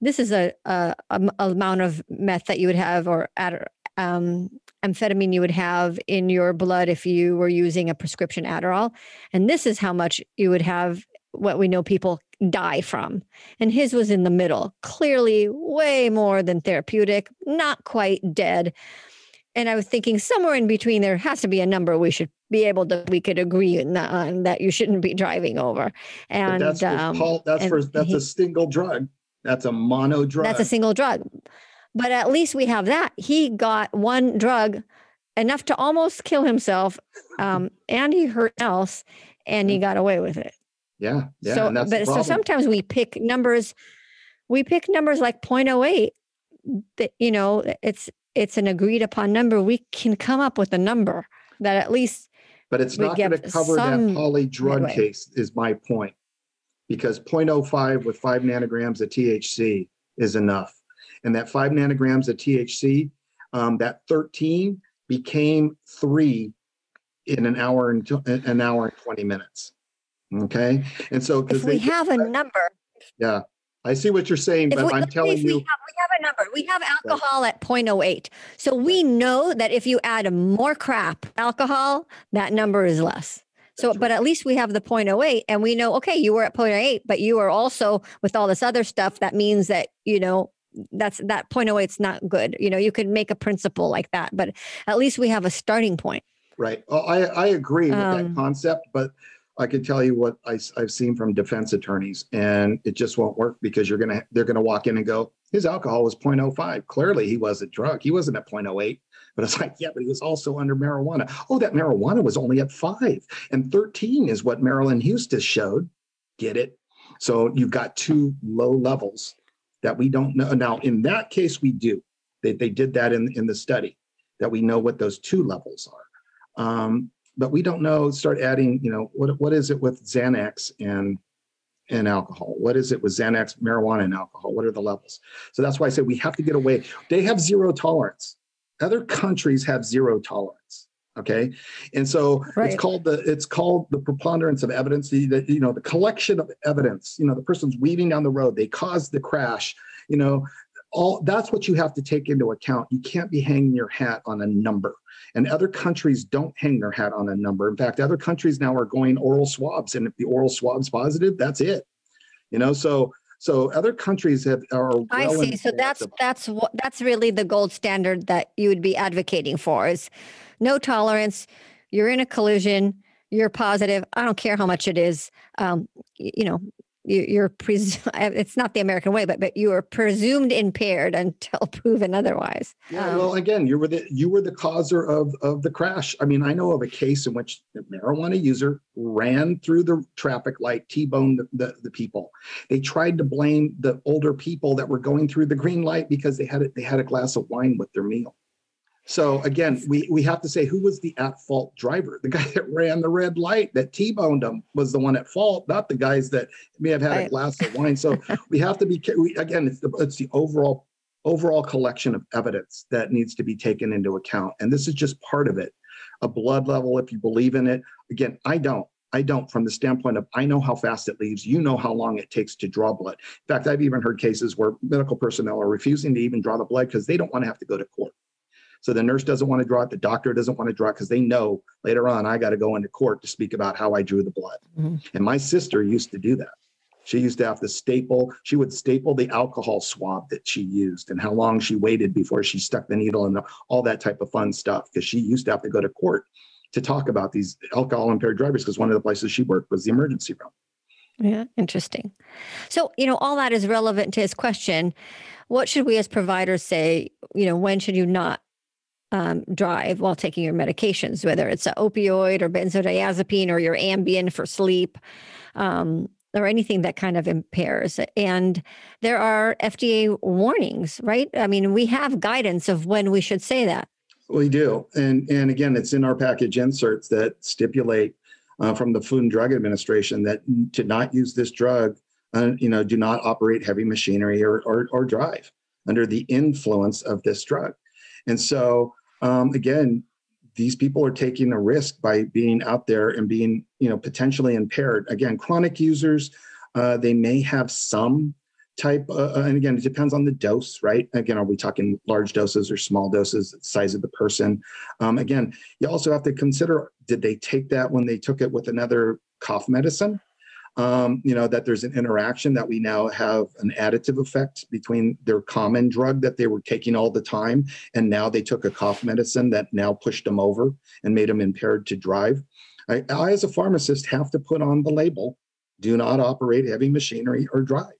this is a, a, a amount of meth that you would have or at, um, amphetamine you would have in your blood if you were using a prescription Adderall, and this is how much you would have. What we know people die from. And his was in the middle, clearly way more than therapeutic, not quite dead and I was thinking somewhere in between there has to be a number we should be able to we could agree on that you shouldn't be driving over. And but that's um, Paul, that's for that's he, a single drug. That's a mono drug. That's a single drug. But at least we have that. He got one drug enough to almost kill himself, um, and he hurt else, and he got away with it. Yeah, yeah. So, but so sometimes we pick numbers. We pick numbers like 0.08 that you know it's it's an agreed upon number, we can come up with a number that at least. But it's not going to cover that poly drug case, is my point. Because 0.05 with five nanograms of THC is enough. And that five nanograms of THC, um, that 13 became three in an hour and an hour and 20 minutes. Okay. And so if we have a number. Yeah. I see what you're saying, but we, I'm telling you. We have, we have, a number. We have alcohol at 0.08. So we know that if you add more crap alcohol, that number is less. So, but at least we have the 0.08 and we know, okay, you were at 0.08, but you are also with all this other stuff. That means that, you know, that's that 0.08 is not good. You know, you could make a principle like that, but at least we have a starting point. Right. Well, I, I agree with um, that concept, but I can tell you what I, have seen from defense attorneys, and it just won't work because you're gonna they're gonna walk in and go, his alcohol was 0.05. Clearly, he wasn't drunk. He wasn't at 0.08. But it's like, yeah, but he was also under marijuana. Oh, that marijuana was only at five, and 13 is what Marilyn Huestis showed. Get it? So you've got two low levels that we don't know. Now, in that case, we do. They, they did that in, in the study, that we know what those two levels are. Um, but we don't know, start adding, you know, what, what is it with Xanax and and alcohol? What is it with Xanax, marijuana, and alcohol? What are the levels? So that's why I said we have to get away. They have zero tolerance. Other countries have zero tolerance. Okay, and so right. it's called the it's called the preponderance of evidence. The, you know the collection of evidence. You know the person's weaving down the road. They caused the crash. You know all that's what you have to take into account. You can't be hanging your hat on a number. And other countries don't hang their hat on a number. In fact, other countries now are going oral swabs, and if the oral swab's positive, that's it. You know, so so other countries have are. Well I see. So that's of, that's what that's really the gold standard that you would be advocating for is no tolerance. You're in a collision. You're positive. I don't care how much it is. Um, you know, you, are pres- it's not the American way, but but you are presumed impaired until proven otherwise. Yeah, um, well, again, you were the you were the causer of of the crash. I mean, I know of a case in which a marijuana user ran through the traffic light, t-boned the, the, the people. They tried to blame the older people that were going through the green light because they had a, they had a glass of wine with their meal. So again, we, we have to say who was the at fault driver? The guy that ran the red light that T-boned him was the one at fault, not the guys that may have had right. a glass of wine. So we have to be we, again. It's the, it's the overall overall collection of evidence that needs to be taken into account, and this is just part of it. A blood level, if you believe in it. Again, I don't. I don't from the standpoint of I know how fast it leaves. You know how long it takes to draw blood. In fact, I've even heard cases where medical personnel are refusing to even draw the blood because they don't want to have to go to court. So the nurse doesn't want to draw it, the doctor doesn't want to draw it because they know later on I got to go into court to speak about how I drew the blood. Mm-hmm. And my sister used to do that. She used to have to staple, she would staple the alcohol swab that she used and how long she waited before she stuck the needle and all that type of fun stuff because she used to have to go to court to talk about these alcohol impaired drivers because one of the places she worked was the emergency room. Yeah, interesting. So, you know, all that is relevant to his question. What should we as providers say? You know, when should you not um, drive while taking your medications, whether it's an opioid or benzodiazepine or your Ambien for sleep. Um, or anything that kind of impairs. And there are FDA warnings, right? I mean, we have guidance of when we should say that. We do, and and again, it's in our package inserts that stipulate uh, from the Food and Drug Administration that to not use this drug, uh, you know, do not operate heavy machinery or, or or drive under the influence of this drug. And so um, again, these people are taking a risk by being out there and being, you know, potentially impaired. Again, chronic users, uh, they may have some type, uh, uh, and again, it depends on the dose, right? Again, are we talking large doses or small doses, size of the person? Um, again, you also have to consider: did they take that when they took it with another cough medicine? Um, you know, that there's an interaction that we now have an additive effect between their common drug that they were taking all the time, and now they took a cough medicine that now pushed them over and made them impaired to drive. I, I as a pharmacist, have to put on the label do not operate heavy machinery or drive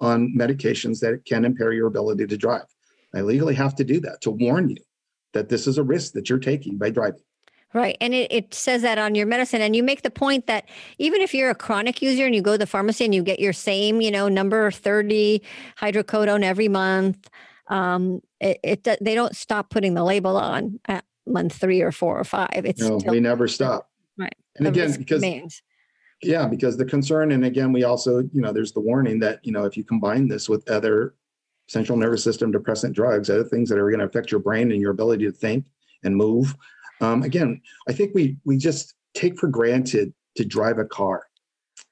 on medications that can impair your ability to drive. I legally have to do that to warn you that this is a risk that you're taking by driving. Right. And it, it says that on your medicine. And you make the point that even if you're a chronic user and you go to the pharmacy and you get your same, you know, number 30 hydrocodone every month, um, it, it they don't stop putting the label on at month three or four or five. It's no, still, we never stop. Right. And again, because remains. yeah, because the concern, and again, we also, you know, there's the warning that, you know, if you combine this with other central nervous system depressant drugs, other things that are going to affect your brain and your ability to think and move, um, again, I think we we just take for granted to drive a car.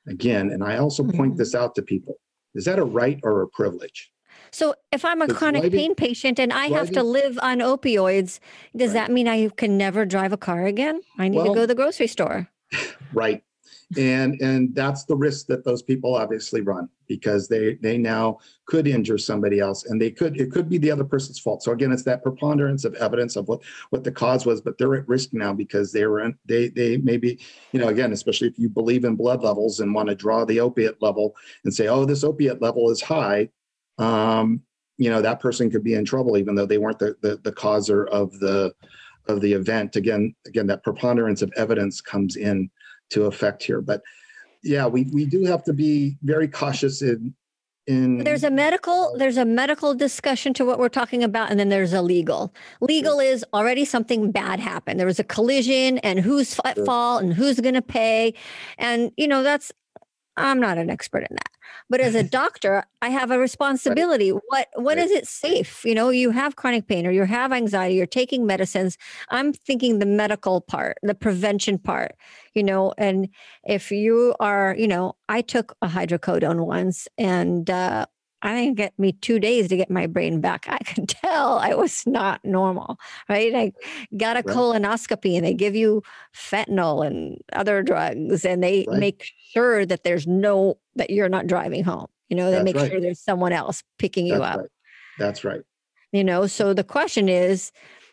Again, and I also point mm-hmm. this out to people: is that a right or a privilege? So, if I'm a chronic driving, pain patient and I driving, have to live on opioids, does right. that mean I can never drive a car again? I need well, to go to the grocery store. Right and and that's the risk that those people obviously run because they they now could injure somebody else and they could it could be the other person's fault. So again it's that preponderance of evidence of what what the cause was but they're at risk now because they were in, they they maybe you know again especially if you believe in blood levels and want to draw the opiate level and say oh this opiate level is high um you know that person could be in trouble even though they weren't the the, the causer of the of the event. Again again that preponderance of evidence comes in to affect here. But yeah, we, we do have to be very cautious in in there's a medical there's a medical discussion to what we're talking about and then there's a legal legal is already something bad happened there was a collision and who's at Sure. fault and who's going to pay and you know that's i'm not an expert in that. But as a doctor i have a responsibility. What what Right. is it safe? You know you have chronic pain or you have anxiety you're taking medicines. I'm thinking the medical part the prevention part you know and if you are you know i took a hydrocodone once and uh I think it get me two days to get my brain back. I could tell I was not normal, right? I got a Right. colonoscopy and they give you fentanyl and other drugs and they Right. make sure that there's no, that you're not driving home. You know, they That's make right. sure there's someone else picking you up. That's right. you know so the question is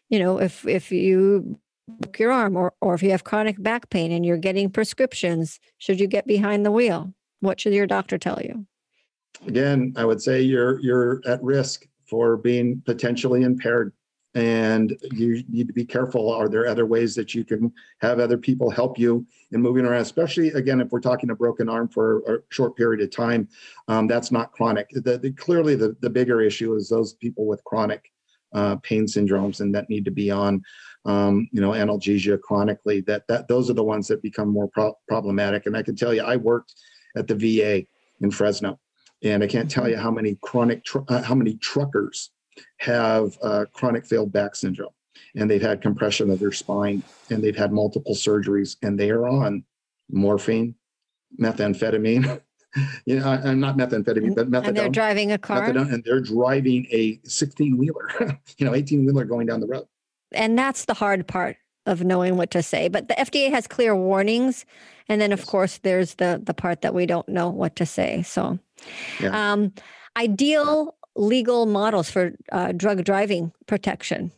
you know if if you broke your arm or or if you have chronic back pain and you're getting prescriptions should you get behind the wheel what should your doctor tell you Again, I would say you're you're at risk for being potentially impaired and you need to be careful. Are there other ways that you can have other people help you in moving around? Especially again, if we're talking a broken arm for a short period of time, um, that's not chronic. The, the- clearly, the, the bigger issue is those people with chronic uh, pain syndromes and that need to be on, um, you know, analgesia chronically. That that those are the ones that become more pro- problematic. And I can tell you, I worked at the VA in Fresno, and I can't tell you how many chronic tr- uh, how many truckers have uh, chronic failed back syndrome. And they've had compression of their spine and they've had multiple surgeries and they are on morphine methamphetamine. You know I- i'm not methamphetamine but methamphetamine. and they're driving a car? Methadone and they're driving a 16 wheeler you know 18 wheeler going down the road. And that's the hard part of knowing what to say. But the fda has clear warnings and then of course there's the the part that we don't know what to say so Yeah. um ideal legal models for uh, drug driving protection?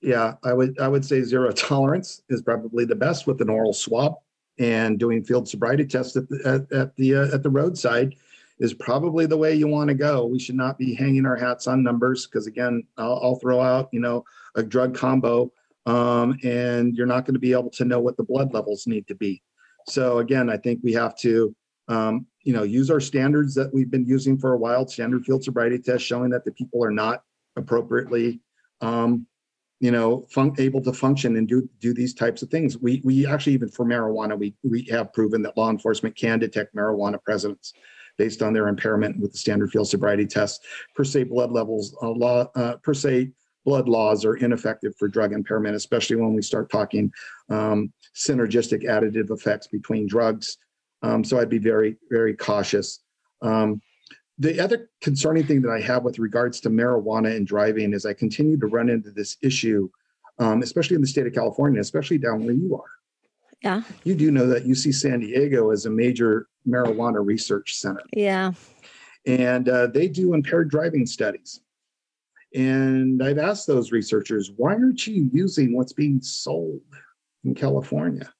Yeah i would i would say zero tolerance is probably the best with an oral swab and doing field sobriety tests at the at, at the uh, at the roadside is probably the way you want to go. We should not be hanging our hats on numbers because again I'll, I'll throw out you know a drug combo um, and you're not going to be able to know what the blood levels need to be. So again i think we have to um, you know use our standards that we've been using for a while standard field sobriety tests showing that the people are not appropriately um, you know fun- able to function and do do these types of things. We we actually even for marijuana we we have proven that law enforcement can detect marijuana presence based on their impairment with the standard field sobriety test per se blood levels uh, law uh, per se blood laws are ineffective for drug impairment especially when we start talking um, synergistic additive effects between drugs um, so i'd be very very cautious um, the other concerning thing that I have with regards to marijuana and driving is I continue to run into this issue, um, especially in the state of California, especially down where you are. Yeah. You do know that UC San Diego is a major marijuana research center, yeah and uh, they do impaired driving studies. And I've asked those researchers, why aren't you using what's being sold in California?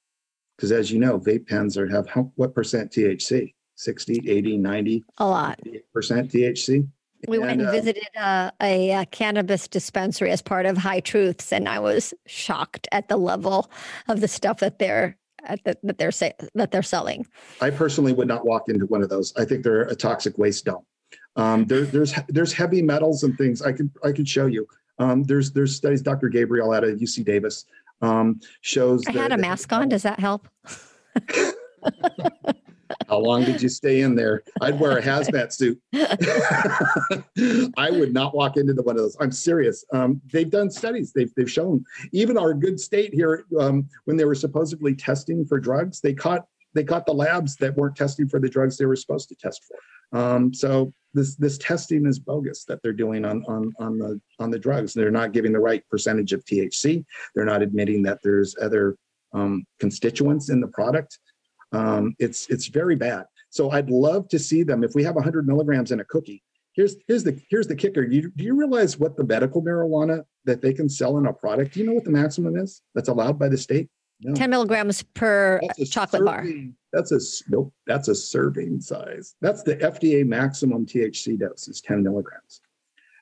Because as you know, vape pens are have how, what percent THC? 60, 80, 90 a lot percent THC. We went And, and uh, visited uh, a, uh cannabis dispensary as part of High Truths, and I was shocked at the level of the stuff that they're at the, that they're say, that they're selling. I personally would not walk into one of those. I think they're a toxic waste dump. Um, there, there's there's heavy metals and things. I could I could show you. Um, there's there's studies. Dr. Gabriel out of UC Davis um, shows. I had a mask on. Does that help? How long did you stay in there? I'd wear a hazmat suit. I would not walk into the one of those. I'm serious. Um, they've done studies. They've they've shown even our good state here um, when they were supposedly testing for drugs, they caught they caught the labs that weren't testing for the drugs they were supposed to test for. Um, so this this testing is bogus that they're doing on on on the on the drugs. They're not giving the right percentage of THC. They're not admitting that there's other um, constituents in the product. Um, it's it's very bad. So I'd love to see them. If we have 100 milligrams in a cookie, here's here's the here's the kicker. You, do you realize what the medical marijuana that they can sell in a product? Do you know what the maximum is that's allowed by the state? No. 10 milligrams per chocolate bar. That's a nope. That's a serving size. That's the FDA maximum THC dose is 10 milligrams.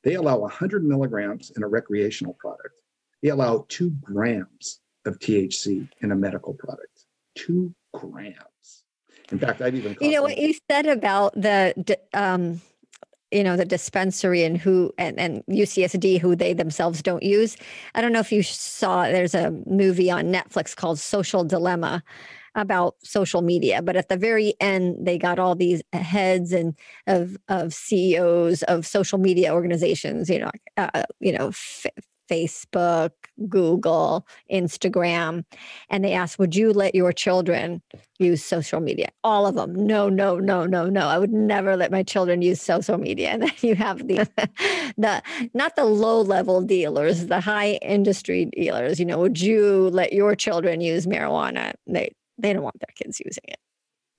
They allow 100 milligrams in a recreational product. They allow two grams of THC in a medical product. Two grams. In fact, I've even You know what you said about the um, you know the dispensary and who and, and UCSD who they themselves don't use. I don't know if you saw there's a movie on Netflix called Social Dilemma about social media but at the very end they got all these heads and of of CEOs of social media organizations you know uh, you know f- Facebook, Google, Instagram, and they asked, Would you let your children use social media? All of them. No, no, no, no, no. I would never let my children use social media. And then you have the the not the low level dealers, the high industry dealers. You know, would you let your children use marijuana? They they don't want their kids using it.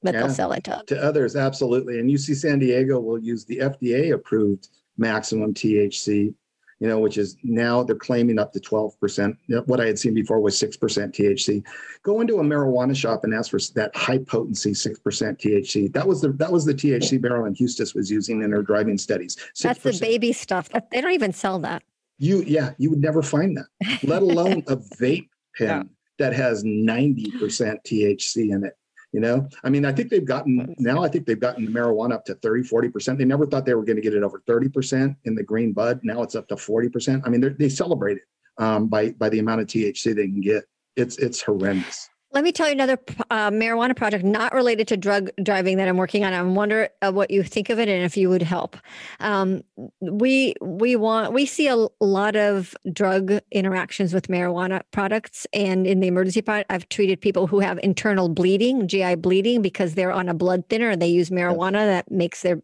But yeah, they'll sell it to, to others, absolutely. And UC San Diego will use the FDA approved maximum THC you know, which is now they're claiming up to 12%. What I had seen before was 6% THC. Go into a marijuana shop and ask for that high potency 6% THC. That was the that was the THC Marilyn Huestis was using in her driving studies. 6%. That's the baby stuff. They don't even sell that. You yeah, you would never find that, let alone a vape pen yeah. That has 90% THC in it. You know, I mean, I think they've gotten now, I think they've gotten the marijuana up to 30, 40%. They never thought they were going to get it over 30% in the green bud. Now it's up to 40%. I mean, they celebrate it um, by, by the amount of THC they can get. It's, it's horrendous. Let me tell you another uh, marijuana project not related to drug driving that I'm working on. I wonder uh, what you think of it and if you would help. Um, we we want we see a lot of drug interactions with marijuana products, and in the emergency part, I've treated people who have internal bleeding, GI bleeding, because they're on a blood thinner and they use marijuana that makes their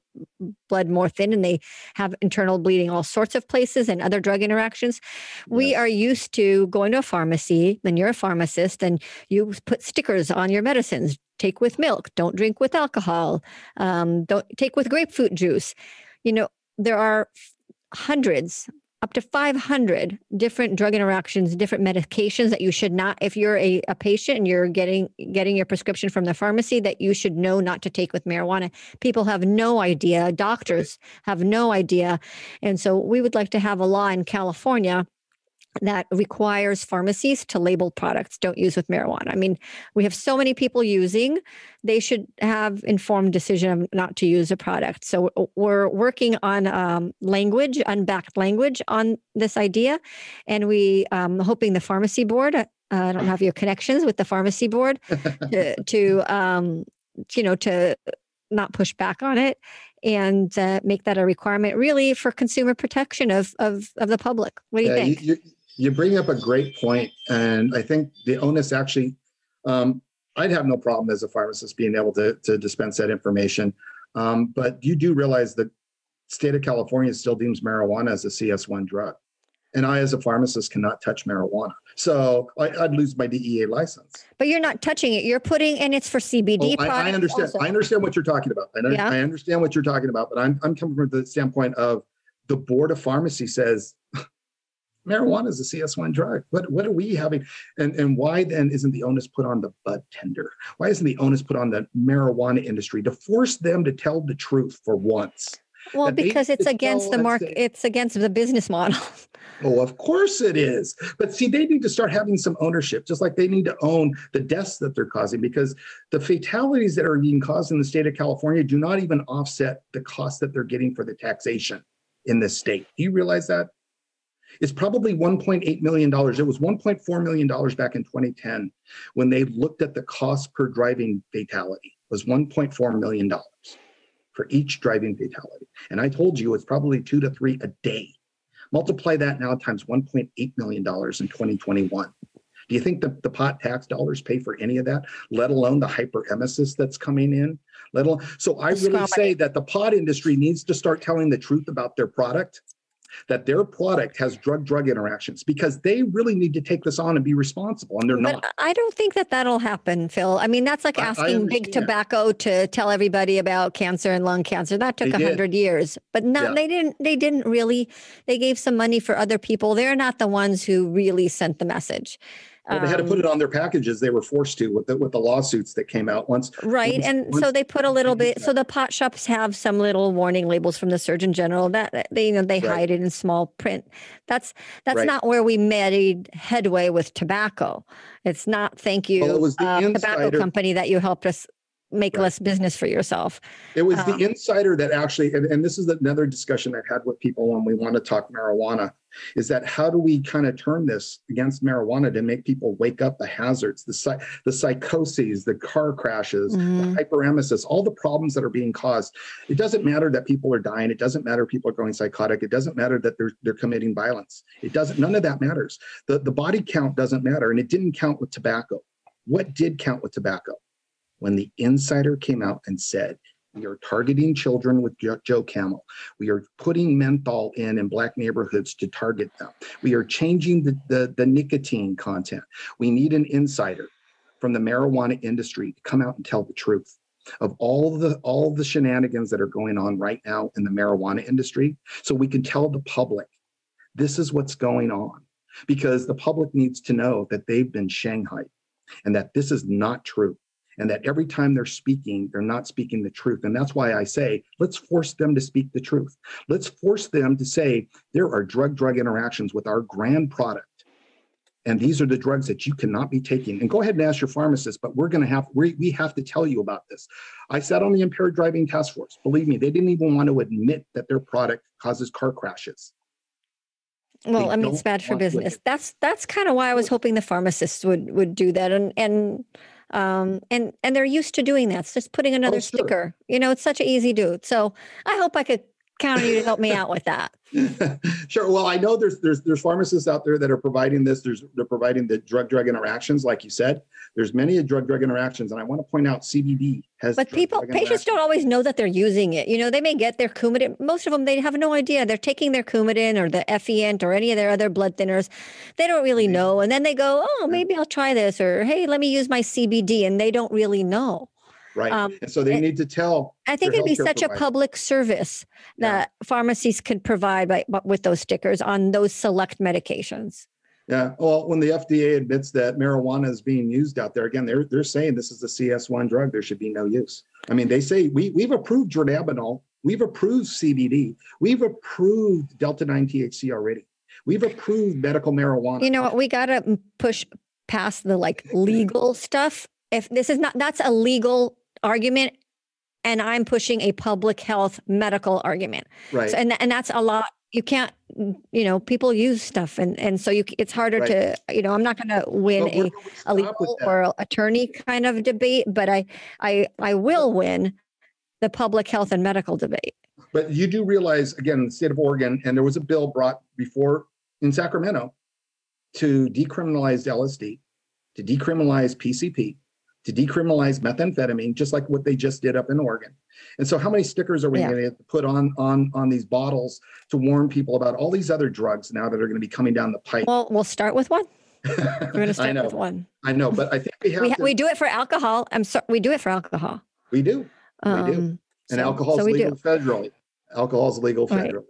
blood more thin and they have internal bleeding all sorts of places and other drug interactions. Yes. We are used to going to a pharmacy, then you're a pharmacist and you put stickers on your medicines. Take with milk, don't drink with alcohol, um, don't take with grapefruit juice. You know, there are hundreds up to 500 different drug interactions different medications that you should not if you're a, a patient and you're getting getting your prescription from the pharmacy that you should know not to take with marijuana. People have no idea. Doctors have no idea. And so we would like to have a law in california that requires pharmacies to label products don't use with marijuana. I mean, we have so many people using, they should have informed decision not to use a product. So we're working on um, language, unbacked language on this idea, and we um, hoping the pharmacy board. Uh, I don't have your connections with the pharmacy board to, to um, you know, to not push back on it and uh, make that a requirement really for consumer protection of of, of the public what do you yeah, think you, you bring up a great point, and I think the onus actually, um, I'd have no problem as a pharmacist being able to, to dispense that information. Um, but you do realize that state of California still deems marijuana as a CS1 drug. And I, as a pharmacist, cannot touch marijuana. So I, would lose my DEA license. But you're not touching it. You're putting, and it's for CBD oh, I, I, understand. Also. I understand what you're talking about. I, yeah. I understand what you're talking about. But I'm, I'm coming from the standpoint of the board of pharmacy says marijuana is a CS1 drug. What what are we having? And and why then isn't the onus put on the bud tender? Why isn't the onus put on the marijuana industry to force them to tell the truth for once? Well, because it's against the market, it's against the business model. oh, of course it is. But see, they need to start having some ownership, just like they need to own the deaths that they're causing, because the fatalities that are being caused in the state of California do not even offset the cost that they're getting for the taxation in this state. Do you realize that? It's probably $1.8 million. It was $1.4 million back in 2010 when they looked at the cost per driving fatality was $1.4 million for each driving fatality. And I told you it's probably two to three a day. Multiply that now times $1.8 million in 2021. Do you think the, the pot tax dollars pay for any of that, let alone the hyperemesis that's coming in? Let alone, so I really say that the pot industry needs to start telling the truth about their product that their product has drug drug interactions because they really need to take this on and be responsible and they're but not. I don't think that that'll happen phil. I mean that's like asking big tobacco to tell everybody about cancer and lung cancer. That took a hundred years but no yeah. they didn't they didn't really they gave some money for other people. They're not the ones who really sent the message well, they had to put it um, on their packages. They were forced to with the, with the lawsuits that came out once. Right, once, and once so they put a little bit. So the pot shops have some little warning labels from the Surgeon General that they you know they right. hide it in small print. That's that's right. not where we made headway with tobacco. It's not. Thank you, well, it was the uh, tobacco company that you helped us make right. less business for yourself. It was um, the insider that actually, and, and this is another discussion I've had with people when we want to talk marijuana, is that how do we kind of turn this against marijuana to make people wake up the hazards, the, the psychoses, the car crashes, mm-hmm. the hyperemesis, all the problems that are being caused. It doesn't matter that people are dying. It doesn't matter people are going psychotic. It doesn't matter that they're, they're committing violence. It doesn't, none of that matters. The, the body count doesn't matter. And it didn't count with tobacco. What did count with tobacco? when the insider came out and said, we are targeting children with Joe Camel. We are putting menthol in in black neighborhoods to target them. We are changing the, the, the nicotine content. We need an insider from the marijuana industry to come out and tell the truth of all the all the shenanigans that are going on right now in the marijuana industry so we can tell the public this is what's going on because the public needs to know that they've been shanghaied and that this is not true and that every time they're speaking, they're not speaking the truth. And that's why I say, let's force them to speak the truth. Let's force them to say there are drug drug interactions with our grand product. And these are the drugs that you cannot be taking. And go ahead and ask your pharmacist, but we're going to have, we, we have to tell you about this. I sat on the impaired driving task force. Believe me, they didn't even want to admit that their product causes car crashes. Well, they I mean, it's bad for business. That's that's kind of why I was hoping the pharmacists would would do that. And and um, and and they're used to doing that. It's just putting another oh, sure. sticker. You know, it's such an easy do. So I hope I could count on you to help me out with that. sure. Well, I know there's there's there's pharmacists out there that are providing this. There's they're providing the drug drug interactions, like you said. There's many drug drug interactions, and I want to point out CBD has. But people patients don't always know that they're using it. You know, they may get their Coumadin. Most of them they have no idea they're taking their Coumadin or the Effient or any of their other blood thinners. They don't really know, and then they go, "Oh, maybe I'll try this," or "Hey, let me use my CBD," and they don't really know. Right. Um, and so they need to tell. I think it'd be such provider. a public service that yeah. pharmacies could provide by, with those stickers on those select medications. Yeah. Well, when the FDA admits that marijuana is being used out there, again, they're they're saying this is a CS1 drug. There should be no use. I mean, they say we we've approved dronabinol, we've approved CBD, we've approved delta 9 THC already. We've approved medical marijuana. You know what? We got to push past the like legal stuff. If this is not that's a legal argument and I'm pushing a public health medical argument. Right. So, and and that's a lot. You can't, you know, people use stuff, and and so you it's harder right. to, you know, I'm not going to win a, a legal or attorney kind of debate, but I I I will win the public health and medical debate. But you do realize, again, the state of Oregon, and there was a bill brought before in Sacramento to decriminalize LSD, to decriminalize PCP, to decriminalize methamphetamine, just like what they just did up in Oregon. And so, how many stickers are we yeah. going to put on on on these bottles to warn people about all these other drugs now that are going to be coming down the pipe? Well, we'll start with one. We're going to start with one. I know, but I think we have. we, ha- to- we do it for alcohol. I'm sorry, we do it for alcohol. We do. We um, do. And so, alcohol is so legal do. federally. Alcohol is legal federally.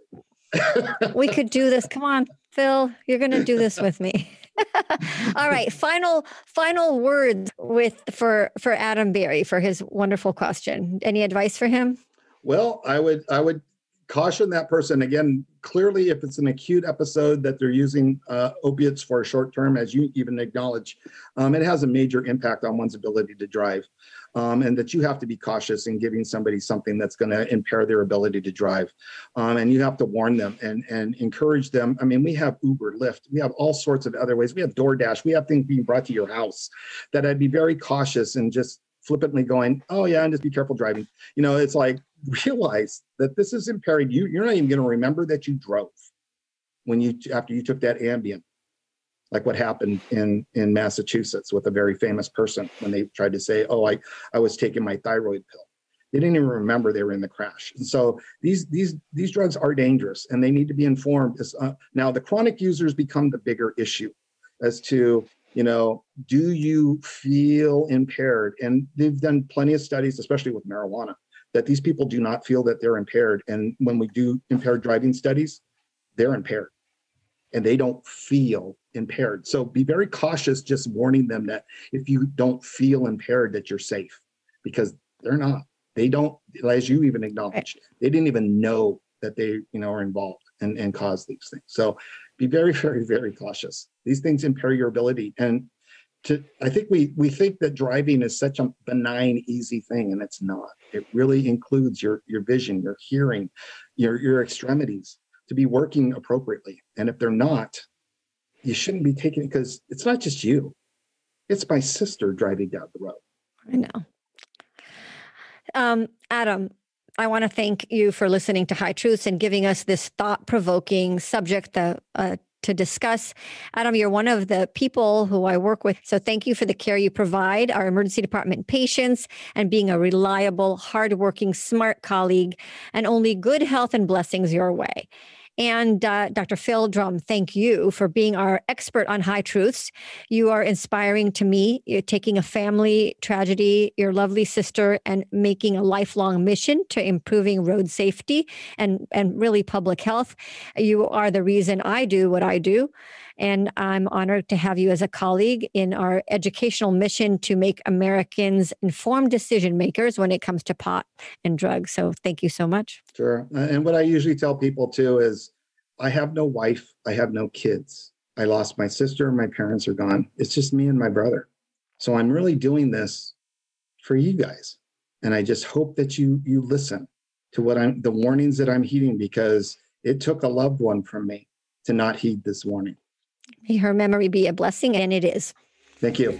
Right. we could do this. Come on, Phil. You're going to do this with me. All right, final final words with for for Adam Berry for his wonderful question. Any advice for him? Well, I would I would caution that person again. Clearly, if it's an acute episode that they're using uh, opiates for a short term, as you even acknowledge, um, it has a major impact on one's ability to drive um, and that you have to be cautious in giving somebody something that's going to impair their ability to drive. Um, and you have to warn them and, and encourage them. I mean, we have Uber, Lyft, we have all sorts of other ways. We have DoorDash, we have things being brought to your house that I'd be very cautious and just flippantly going, oh yeah, and just be careful driving. You know, it's like realize that this is impairing you. You're not even going to remember that you drove when you after you took that Ambien like what happened in in Massachusetts with a very famous person when they tried to say, "Oh, I I was taking my thyroid pill." They didn't even remember they were in the crash. And so these these these drugs are dangerous, and they need to be informed. Uh, now, the chronic users become the bigger issue, as to you know, do you feel impaired? And they've done plenty of studies, especially with marijuana, that these people do not feel that they're impaired. And when we do impaired driving studies, they're impaired and they don't feel impaired. So be very cautious just warning them that if you don't feel impaired that you're safe because they're not. They don't as you even acknowledged. They didn't even know that they, you know, are involved and and cause these things. So be very very very cautious. These things impair your ability and to I think we we think that driving is such a benign, easy thing, and it's not. It really includes your your vision, your hearing, your your extremities to be working appropriately. And if they're not, you shouldn't be taking it because it's not just you. It's my sister driving down the road. I know. Um, Adam, I want to thank you for listening to High Truths and giving us this thought provoking subject that, uh, to discuss. Adam, you're one of the people who I work with. So thank you for the care you provide our emergency department patients and being a reliable, hardworking, smart colleague, and only good health and blessings your way. And uh, Dr. Phil Drum, thank you for being our expert on high truths. You are inspiring to me. You're taking a family tragedy, your lovely sister, and making a lifelong mission to improving road safety and, and really public health. You are the reason I do what I do. And I'm honored to have you as a colleague in our educational mission to make Americans informed decision makers when it comes to pot and drugs. So thank you so much. Sure. And what I usually tell people too is I have no wife, I have no kids. I lost my sister, my parents are gone. It's just me and my brother. So I'm really doing this for you guys. And I just hope that you you listen to what I'm the warnings that I'm heeding because it took a loved one from me to not heed this warning. May her memory be a blessing, and it is. Thank you.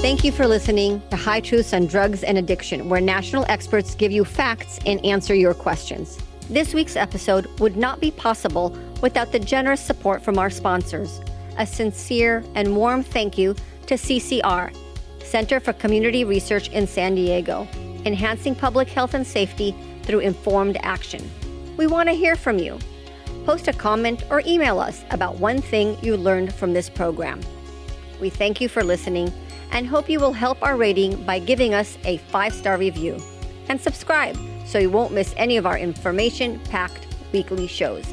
Thank you for listening to High Truths on Drugs and Addiction, where national experts give you facts and answer your questions. This week's episode would not be possible without the generous support from our sponsors. A sincere and warm thank you to CCR, Center for Community Research in San Diego, enhancing public health and safety through informed action. We want to hear from you post a comment, or email us about one thing you learned from this program. We thank you for listening and hope you will help our rating by giving us a five star review. And subscribe so you won't miss any of our information packed weekly shows.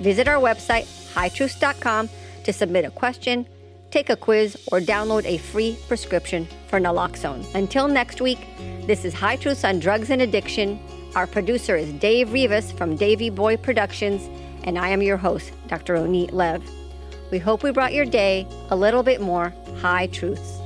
Visit our website, hightruths.com, to submit a question, take a quiz, or download a free prescription for naloxone. Until next week, this is High Truths on Drugs and Addiction. Our producer is Dave Rivas from Davy Boy Productions and I am your host, Dr. Roneet Lev. We hope we brought your day a little bit more high truths.